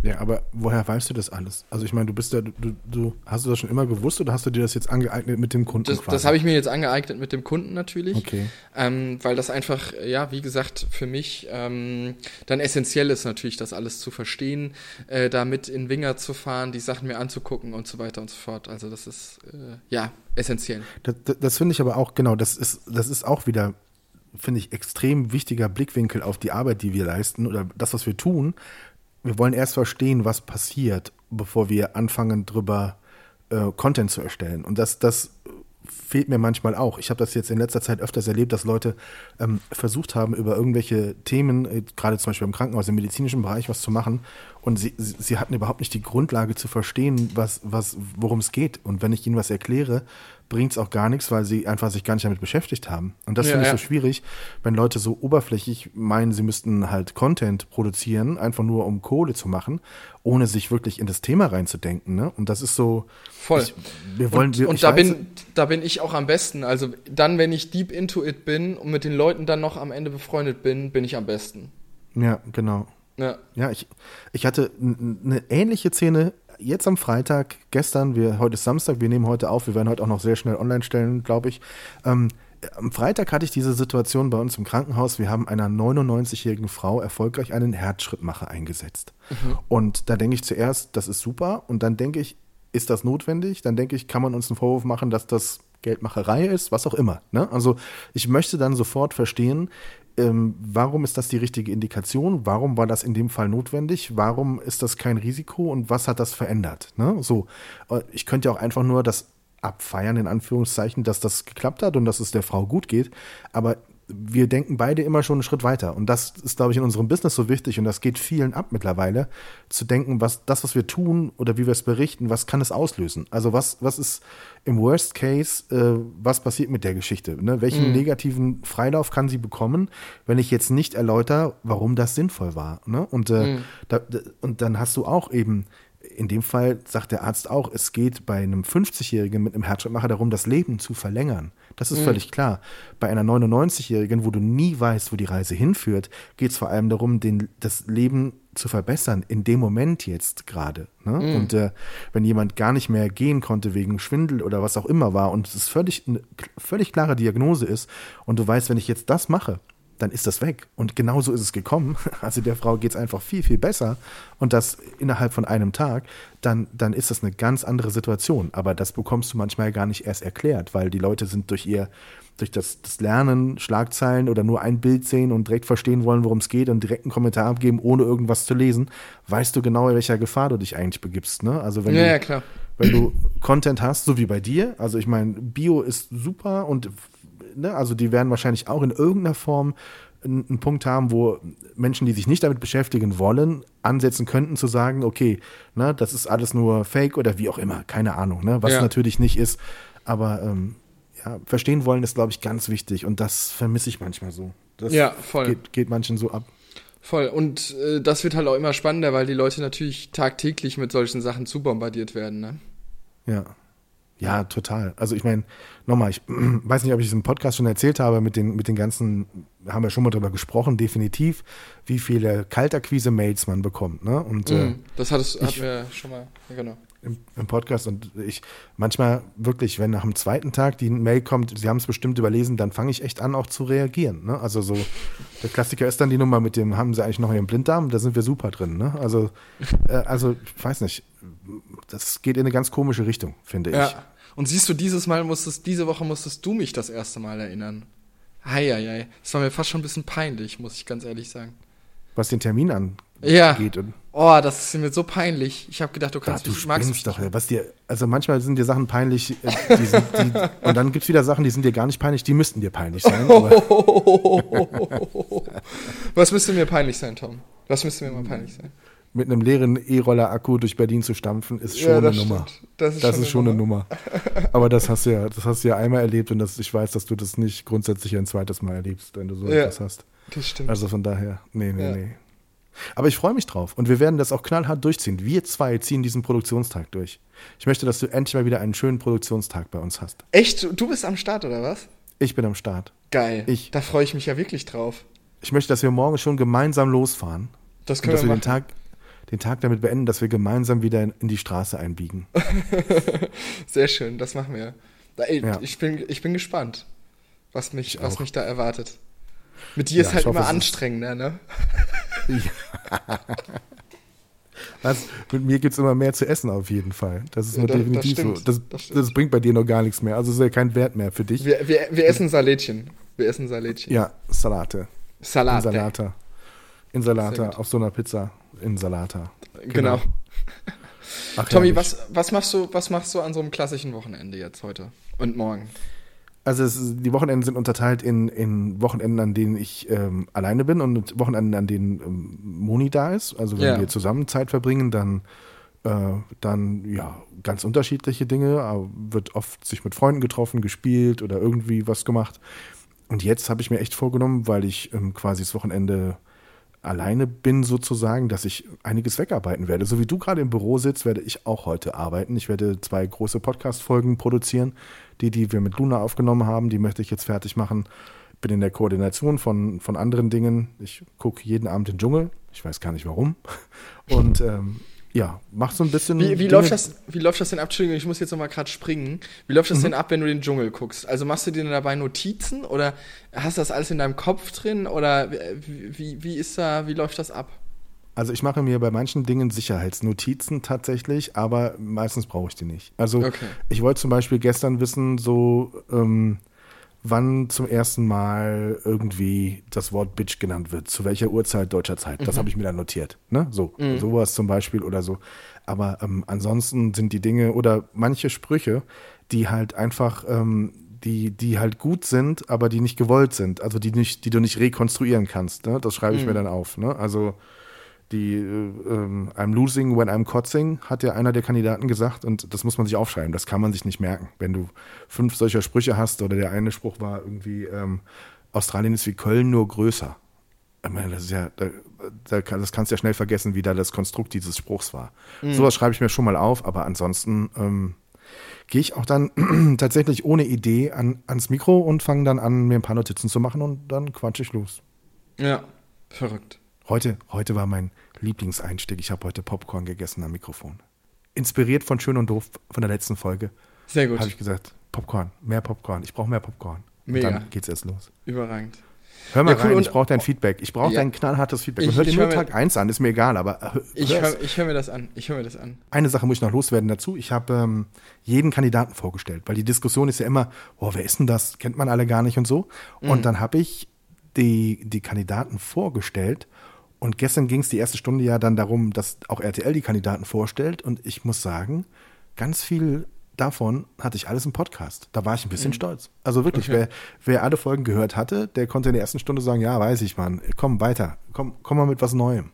Ja, aber woher weißt du das alles? Also ich meine, du bist da, du, du hast du das schon immer gewusst oder hast du dir das jetzt angeeignet mit dem Kunden? Das, das habe ich mir jetzt angeeignet mit dem Kunden natürlich. Okay. Ähm, weil das einfach, ja, wie gesagt, für mich ähm, dann essentiell ist natürlich, das alles zu verstehen, äh, da mit in Winger zu fahren, die Sachen mir anzugucken und so weiter und so fort. Also das ist äh, ja essentiell. Das, das, das finde ich aber auch, genau, das ist, das ist auch wieder finde ich, extrem wichtiger Blickwinkel auf die Arbeit, die wir leisten oder das, was wir tun, wir wollen erst verstehen, was passiert, bevor wir anfangen, drüber äh, Content zu erstellen. Und das, das fehlt mir manchmal auch. Ich habe das jetzt in letzter Zeit öfters erlebt, dass Leute ähm, versucht haben, über irgendwelche Themen, äh, gerade zum Beispiel im Krankenhaus, im medizinischen Bereich, was zu machen. Und sie, sie, sie hatten überhaupt nicht die Grundlage zu verstehen, was, was, worum es geht. Und wenn ich ihnen was erkläre, bringt es auch gar nichts, weil sie einfach sich gar nicht damit beschäftigt haben. Und das ja, finde ich ja. so schwierig, wenn Leute so oberflächlich meinen, sie müssten halt Content produzieren, einfach nur um Kohle zu machen, ohne sich wirklich in das Thema reinzudenken. Ne? Und das ist so. Voll. Ich, wir wollen, und, wir, und da, bin, da bin ich auch am besten. Also dann, wenn ich deep into it bin und mit den Leuten dann noch am Ende befreundet bin, bin ich am besten. Ja, genau. Ja, ja ich, ich hatte eine ähnliche Szene jetzt am Freitag, gestern, wir, heute ist Samstag, wir nehmen heute auf, wir werden heute auch noch sehr schnell online stellen, glaube ich. Ähm, am Freitag hatte ich diese Situation bei uns im Krankenhaus. Wir haben einer 99-jährigen Frau erfolgreich einen Herzschrittmacher eingesetzt. Mhm. Und da denke ich zuerst, das ist super. Und dann denke ich, ist das notwendig? Dann denke ich, kann man uns einen Vorwurf machen, dass das Geldmacherei ist, was auch immer. Ne? Also ich möchte dann sofort verstehen, ähm, warum ist das die richtige Indikation? Warum war das in dem Fall notwendig? Warum ist das kein Risiko und was hat das verändert? Ne? So, äh, ich könnte ja auch einfach nur das abfeiern, in Anführungszeichen, dass das geklappt hat und dass es der Frau gut geht. Aber wir denken beide immer schon einen Schritt weiter. Und das ist, glaube ich, in unserem Business so wichtig und das geht vielen ab mittlerweile, zu denken, was das, was wir tun oder wie wir es berichten, was kann es auslösen? Also was, was ist im Worst Case, äh, was passiert mit der Geschichte? Ne? Welchen mhm. negativen Freilauf kann sie bekommen, wenn ich jetzt nicht erläutere, warum das sinnvoll war? Ne? Und, äh, mhm. da, und dann hast du auch eben in dem Fall sagt der Arzt auch, es geht bei einem 50-Jährigen mit einem Herzschrittmacher darum, das Leben zu verlängern. Das ist mhm. völlig klar. Bei einer 99-Jährigen, wo du nie weißt, wo die Reise hinführt, geht es vor allem darum, den, das Leben zu verbessern, in dem Moment jetzt gerade. Ne? Mhm. Und äh, wenn jemand gar nicht mehr gehen konnte wegen Schwindel oder was auch immer war und es völlig eine völlig klare Diagnose ist und du weißt, wenn ich jetzt das mache, dann ist das weg. Und genauso ist es gekommen. Also der Frau geht es einfach viel, viel besser. Und das innerhalb von einem Tag, dann, dann ist das eine ganz andere Situation. Aber das bekommst du manchmal gar nicht erst erklärt, weil die Leute sind durch ihr, durch das, das Lernen, Schlagzeilen oder nur ein Bild sehen und direkt verstehen wollen, worum es geht und direkt einen Kommentar abgeben, ohne irgendwas zu lesen, weißt du genau, in welcher Gefahr du dich eigentlich begibst. Ne? Also wenn Ja, du, ja, klar. wenn du Content hast, so wie bei dir, also ich meine, Bio ist super und ne, also die werden wahrscheinlich auch in irgendeiner Form einen, Punkt haben, wo Menschen, die sich nicht damit beschäftigen wollen, ansetzen könnten zu sagen, okay, ne, das ist alles nur Fake oder wie auch immer, keine Ahnung, ne, was Ja. natürlich nicht ist, aber ähm, ja, verstehen wollen ist, glaube ich, ganz wichtig und das vermisse ich manchmal so. Das Ja, voll. Geht, geht manchen so ab. Voll. Und äh, das wird halt auch immer spannender, weil die Leute natürlich tagtäglich mit solchen Sachen zubombardiert werden, ne? Ja. Ja, total. Also ich meine, nochmal, ich weiß nicht, ob ich es im Podcast schon erzählt habe, mit den, mit den ganzen, haben wir schon mal drüber gesprochen, definitiv, wie viele Kaltakquise-Mails man bekommt, ne? Und äh, Mhm. Das hattest, hatten ich- wir schon mal, ja, genau. im, im Podcast und ich manchmal wirklich, wenn nach dem zweiten Tag die Mail kommt, sie haben es bestimmt überlesen, dann fange ich echt an, auch zu reagieren. Ne? Also so, der Klassiker ist dann die Nummer mit dem, haben sie eigentlich noch ihren Blinddarm? Da sind wir super drin. Ne? Also, äh, also, ich weiß nicht, das geht in eine ganz komische Richtung, finde ich. Ja. Und siehst du, dieses Mal musstest, diese Woche musstest du mich das erste Mal erinnern. Heieiei. Das war mir fast schon ein bisschen peinlich, muss ich ganz ehrlich sagen. Was den Termin angeht. Ja. Und, Oh, das ist mir so peinlich. Ich habe gedacht, du ja, kannst du mich, magst mich doch. Was dir, also manchmal sind dir Sachen peinlich, äh, die sind, die, und dann gibt es wieder Sachen, die sind dir gar nicht peinlich, die müssten dir peinlich sein. Was müsste mir peinlich sein, Tom? Was müsste mir mal peinlich sein? Mit einem leeren E-Roller-Akku durch Berlin zu stampfen, ist schon Ja, eine das Nummer. stimmt. Das ist Das schon ist schon eine Nummer. Aber das hast du ja, das hast du ja einmal erlebt und das, ich weiß, dass du das nicht grundsätzlich ein zweites Mal erlebst, wenn du so Ja. etwas hast. Das stimmt. Also von daher, nee, nee, Ja. nee. Aber ich freue mich drauf und wir werden das auch knallhart durchziehen. Wir zwei ziehen diesen Produktionstag durch. Ich möchte, dass du endlich mal wieder einen schönen Produktionstag bei uns hast. Echt? Du bist am Start, oder was? Ich bin am Start. Geil. Ich. Da freue ich mich ja wirklich drauf. Ich möchte, dass wir morgen schon gemeinsam losfahren Das können dass wir wir den. Tag, den Tag damit beenden, dass wir gemeinsam wieder in, in die Straße einbiegen. Sehr schön, das machen wir. Ey, Ja. ich, bin, ich bin gespannt, was mich, Ich was auch. mich da erwartet. Mit dir Ja, ist halt hoffe, immer anstrengender, ne? Was? Mit mir gibt es immer mehr zu essen auf jeden Fall. Das ist Ja, das- das definitiv stimmt, so. Das, das das bringt bei dir noch gar nichts mehr. Also ist ja kein Wert mehr für dich. Wir, wir, wir essen Salätchen. Wir essen Salätchen. Ja, Salate. Salat. Insalata. Insalata auf so einer Pizza. Insalata. Genau. Ach, Tommy, herrlich. was, was, machst du, was machst du an so einem klassischen Wochenende jetzt heute und morgen? Also es, die Wochenenden sind unterteilt in, in Wochenenden, an denen ich ähm, alleine bin und Wochenenden, an denen ähm, Moni da ist. Also wenn Ja. wir zusammen Zeit verbringen, dann, äh, dann ja, ganz unterschiedliche Dinge. Aber wird oft sich mit Freunden getroffen, gespielt oder irgendwie was gemacht. Und jetzt habe ich mir echt vorgenommen, weil ich ähm, quasi das Wochenende alleine bin sozusagen, dass ich einiges wegarbeiten werde. So wie du gerade im Büro sitzt, werde ich auch heute arbeiten. Ich werde zwei große Podcast-Folgen produzieren. Die, die wir mit Luna aufgenommen haben, die möchte ich jetzt fertig machen. Bin in der Koordination von, von anderen Dingen. Ich gucke jeden Abend den Dschungel. Ich weiß gar nicht warum. Und ähm, ja, mach so ein bisschen. Wie, wie, Dinge- läuft das, wie läuft das denn ab? Entschuldigung, ich muss jetzt nochmal gerade springen. Wie läuft das Mhm. denn ab, wenn du den Dschungel guckst? Also machst du dir dabei Notizen oder hast du das alles in deinem Kopf drin oder wie, wie, wie ist da, wie läuft das ab? Also ich mache mir bei manchen Dingen Sicherheitsnotizen tatsächlich, aber meistens brauche ich die nicht. Also Okay. ich wollte zum Beispiel gestern wissen, so ähm, wann zum ersten Mal irgendwie das Wort Bitch genannt wird, zu welcher Uhrzeit deutscher Zeit. Das habe ich mir dann notiert. Ne? So, sowas zum Beispiel oder so. Aber ähm, ansonsten sind die Dinge oder manche Sprüche, die halt einfach, ähm, die, die halt gut sind, aber die nicht gewollt sind, also die nicht, die du nicht rekonstruieren kannst. Ne? Das schreibe ich mir dann auf. Ne? Also die äh, ähm, I'm losing when I'm kotzing, hat ja einer der Kandidaten gesagt und das muss man sich aufschreiben, das kann man sich nicht merken. Wenn du fünf solcher Sprüche hast oder der eine Spruch war irgendwie, ähm, Australien ist wie Köln, nur größer. Ich meine, das ist ja, da, da das kannst du ja schnell vergessen, wie da das Konstrukt dieses Spruchs war. Sowas schreibe ich mir schon mal auf, aber ansonsten ähm, gehe ich auch dann tatsächlich ohne Idee an, ans Mikro und fange dann an, mir ein paar Notizen zu machen und dann quatsch ich los. Ja, verrückt. Heute, heute war mein Lieblingseinstieg. Ich habe heute Popcorn gegessen am Mikrofon. Inspiriert von Schön und Doof von der letzten Folge Sehr gut. habe ich gesagt, Popcorn, mehr Popcorn. Ich brauche mehr Popcorn. Und Mega. dann geht's erst los. Überragend. Hör mal Ja, cool, rein, und- ich brauche dein Feedback. Ich brauche Ja. dein knallhartes Feedback. Ich- und hör dir nur Tag 1 an, ist mir egal, aber Ich höre ich hör mir das an. Ich höre mir das an. Eine Sache muss ich noch loswerden dazu. Ich habe ähm, jeden Kandidaten vorgestellt, weil die Diskussion ist ja immer, oh, wer ist denn das? Kennt man alle gar nicht und so. Mhm. Und dann habe ich die, die Kandidaten vorgestellt. Und gestern ging es die erste Stunde ja dann darum, dass auch RTL die Kandidaten vorstellt. Und ich muss sagen, ganz viel davon hatte ich alles im Podcast. Da war ich ein bisschen Mhm. stolz. Also wirklich, wer, wer alle Folgen gehört hatte, der konnte in der ersten Stunde sagen, ja, weiß ich, Mann, komm weiter, komm, komm mal mit was Neuem.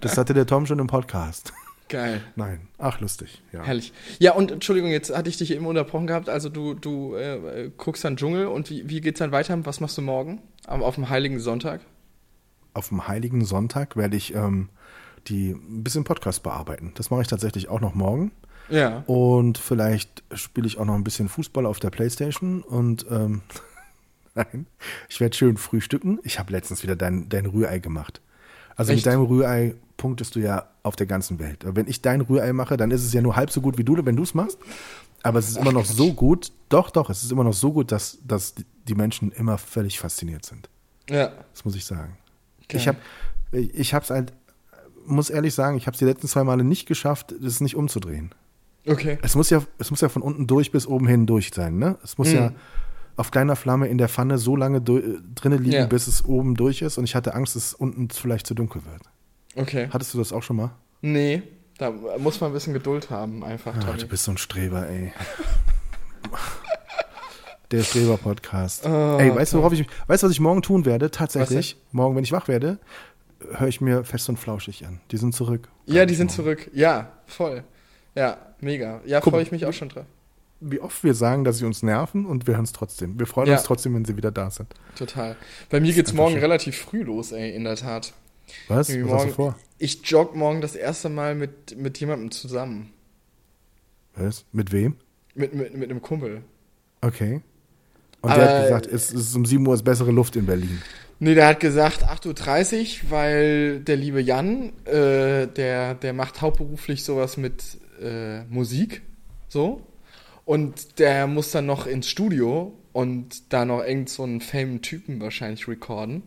Das hatte der Tom schon im Podcast. Geil. Nein. Ach, lustig. Ja. Herrlich. Ja, und Entschuldigung, jetzt hatte ich dich eben unterbrochen gehabt. Also du, du äh, guckst dann Dschungel und wie, wie geht's dann weiter? Was machst du morgen? Am, auf dem Heiligen Sonntag? Auf dem Heiligen Sonntag werde ich ähm, die ein bisschen Podcast bearbeiten. Das mache ich tatsächlich auch noch morgen. Ja. Und vielleicht spiele ich auch noch ein bisschen Fußball auf der Playstation. Und ähm, nein, ich werde schön frühstücken. Ich habe letztens wieder dein, dein Rührei gemacht. Also Echt? mit deinem Rührei punktest du ja auf der ganzen Welt. Wenn ich dein Rührei mache, dann ist es ja nur halb so gut wie du, wenn du es machst. Aber es ist immer noch so gut, doch, doch, es ist immer noch so gut, dass, dass die Menschen immer völlig fasziniert sind. Ja. Das muss ich sagen. Geil. Ich habe ich hab's halt, muss ehrlich sagen, ich habe es die letzten zwei Male nicht geschafft, das nicht umzudrehen. Okay. Es muss ja, es muss ja von unten durch bis oben hin durch sein, ne? Es muss Mhm. ja auf kleiner Flamme in der Pfanne so lange äh, drinnen liegen, Ja. bis es oben durch ist. Und ich hatte Angst, dass es unten vielleicht zu dunkel wird. Okay. Hattest du das auch schon mal? Nee, da muss man ein bisschen Geduld haben, einfach. Tommy. du bist so ein Streber, ey. Der Streber-Podcast. Oh, ey, weißt du, worauf ich, weißt du, was ich morgen tun werde? Tatsächlich. Morgen, wenn ich wach werde, höre ich mir fest und flauschig an. Die sind zurück. ja, die sind zurück. Ja, voll. Ja, mega. Ja, freue ich mich auch schon drauf. wie oft wir sagen, dass sie uns nerven und wir hören es trotzdem. Wir freuen Ja. uns trotzdem, wenn sie wieder da sind. Total. Bei mir geht's einfach morgen schön. relativ früh los, ey, in der Tat. Was? Irgendwie Was hast du morgen- vor? Ich jogge morgen das erste Mal mit, mit jemandem zusammen. Was? Mit wem? Mit, mit, mit einem Kumpel. Okay. Und Aber- der hat gesagt, es ist um 7 Uhr ist bessere Luft in Berlin. Nee, der hat gesagt 8.30 Uhr, weil der liebe Jan, äh, der, der macht hauptberuflich sowas mit äh, Musik. So. Und der muss dann noch ins Studio und da noch irgend so einen famen Typen wahrscheinlich recorden.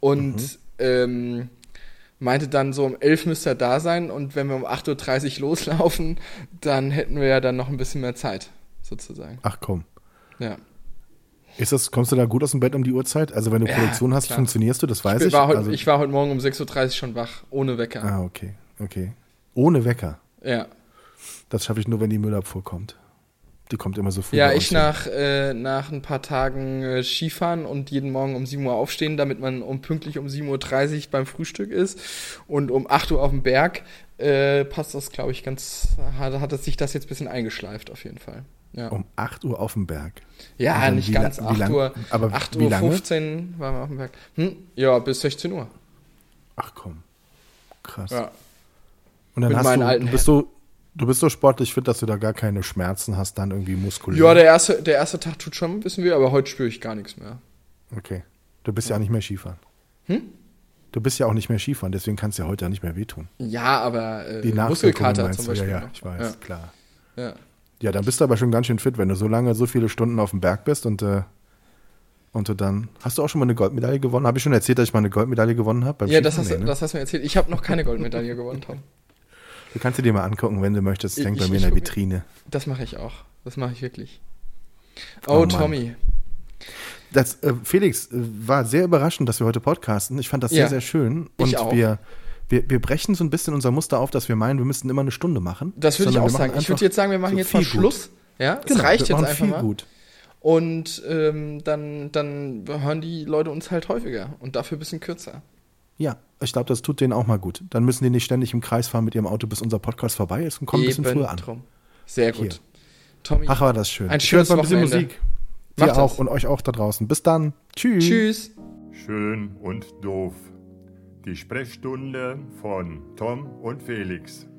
Und ähm, meinte dann so um 11 müsste er da sein und wenn wir um 8.30 Uhr loslaufen, dann hätten wir ja dann noch ein bisschen mehr Zeit, sozusagen. Ach komm. Ja. Ist das, kommst du da gut aus dem Bett um die Uhrzeit? Also wenn du Ja, Produktion hast, klar. funktionierst du, das weiß Ich ich. war, heute, also, ich war heute Morgen um 6.30 Uhr schon wach, ohne Wecker. ah, okay, okay. Ohne Wecker. Ja. Das schaffe ich nur, wenn die Müllabfuhr kommt. Die kommt immer so früh. Ja, ich nach, äh, nach ein paar Tagen äh, Skifahren und jeden Morgen um 7 Uhr aufstehen, damit man um pünktlich um 7.30 Uhr beim Frühstück ist und um 8 Uhr auf dem Berg, äh, passt das, glaube ich, ganz, hat, hat sich das jetzt ein bisschen eingeschleift auf jeden Fall. Ja, Um 8 Uhr auf dem Berg. ja nicht ganz, wie 8 lang- Uhr, aber 8 wie Uhr lange? 15 waren wir auf dem Berg. Hm? Ja, bis 16 Uhr. Ach komm. Krass. Ja. Und dann Mit hast meinen du, alten du bist so, du bist so sportlich fit, dass du da gar keine Schmerzen hast, dann irgendwie muskulär. Ja, der erste, der erste Tag tut schon ein bisschen weh, aber heute spüre ich gar nichts mehr. Okay. Du bist ja, auch nicht mehr Skifahren. Hm? Du bist ja auch nicht mehr Skifahren, deswegen kannst du ja heute auch nicht mehr wehtun. Ja, aber äh, Die Muskelkater meinst zum du? Beispiel. Ja, ja, ich weiß, klar. Ja. Ja. Dann bist du aber schon ganz schön fit, wenn du so lange, so viele Stunden auf dem Berg bist und, äh, und du dann. Hast du auch schon mal eine Goldmedaille gewonnen? Habe ich schon erzählt, dass ich mal eine Goldmedaille gewonnen habe? Ja, das hast, Nee, ne? das hast du mir erzählt. Ich habe noch keine Goldmedaille gewonnen, Tom. Du kannst dir die mal angucken, wenn du möchtest. Ich- Denk bei ich- mir in ich der Vitrine. Das mache ich auch. Das mache ich wirklich. Oh Oh. Tommy. Das, äh, Felix, äh, war sehr überraschend, dass wir heute podcasten. Ich fand das sehr, Ja, sehr schön. ich Und auch. Wir, wir, wir brechen so ein bisschen unser Muster auf, dass wir meinen, wir müssten immer eine Stunde machen. Das würde ich auch sagen. Ich würde jetzt sagen, wir machen so jetzt mal viel Schluss. Ja, Gut. Genau, reicht wir jetzt einfach viel mal. gut. Und ähm, dann, dann hören die Leute uns halt häufiger und dafür ein bisschen kürzer. Ja, ich glaube, das tut denen auch mal gut. Dann müssen die nicht ständig im Kreis fahren mit ihrem Auto, bis unser Podcast vorbei ist und kommen ein bisschen Eben früher an. drum. Sehr gut. Hier. Tommy. Ach, war das schön. Ein Ich höre jetzt schönes mal ein bisschen Wochenende. Musik. Macht Dir auch das. und euch auch da draußen. Bis dann. Tschüss. Tschüss. Schön und doof. Die Sprechstunde von Tom und Felix.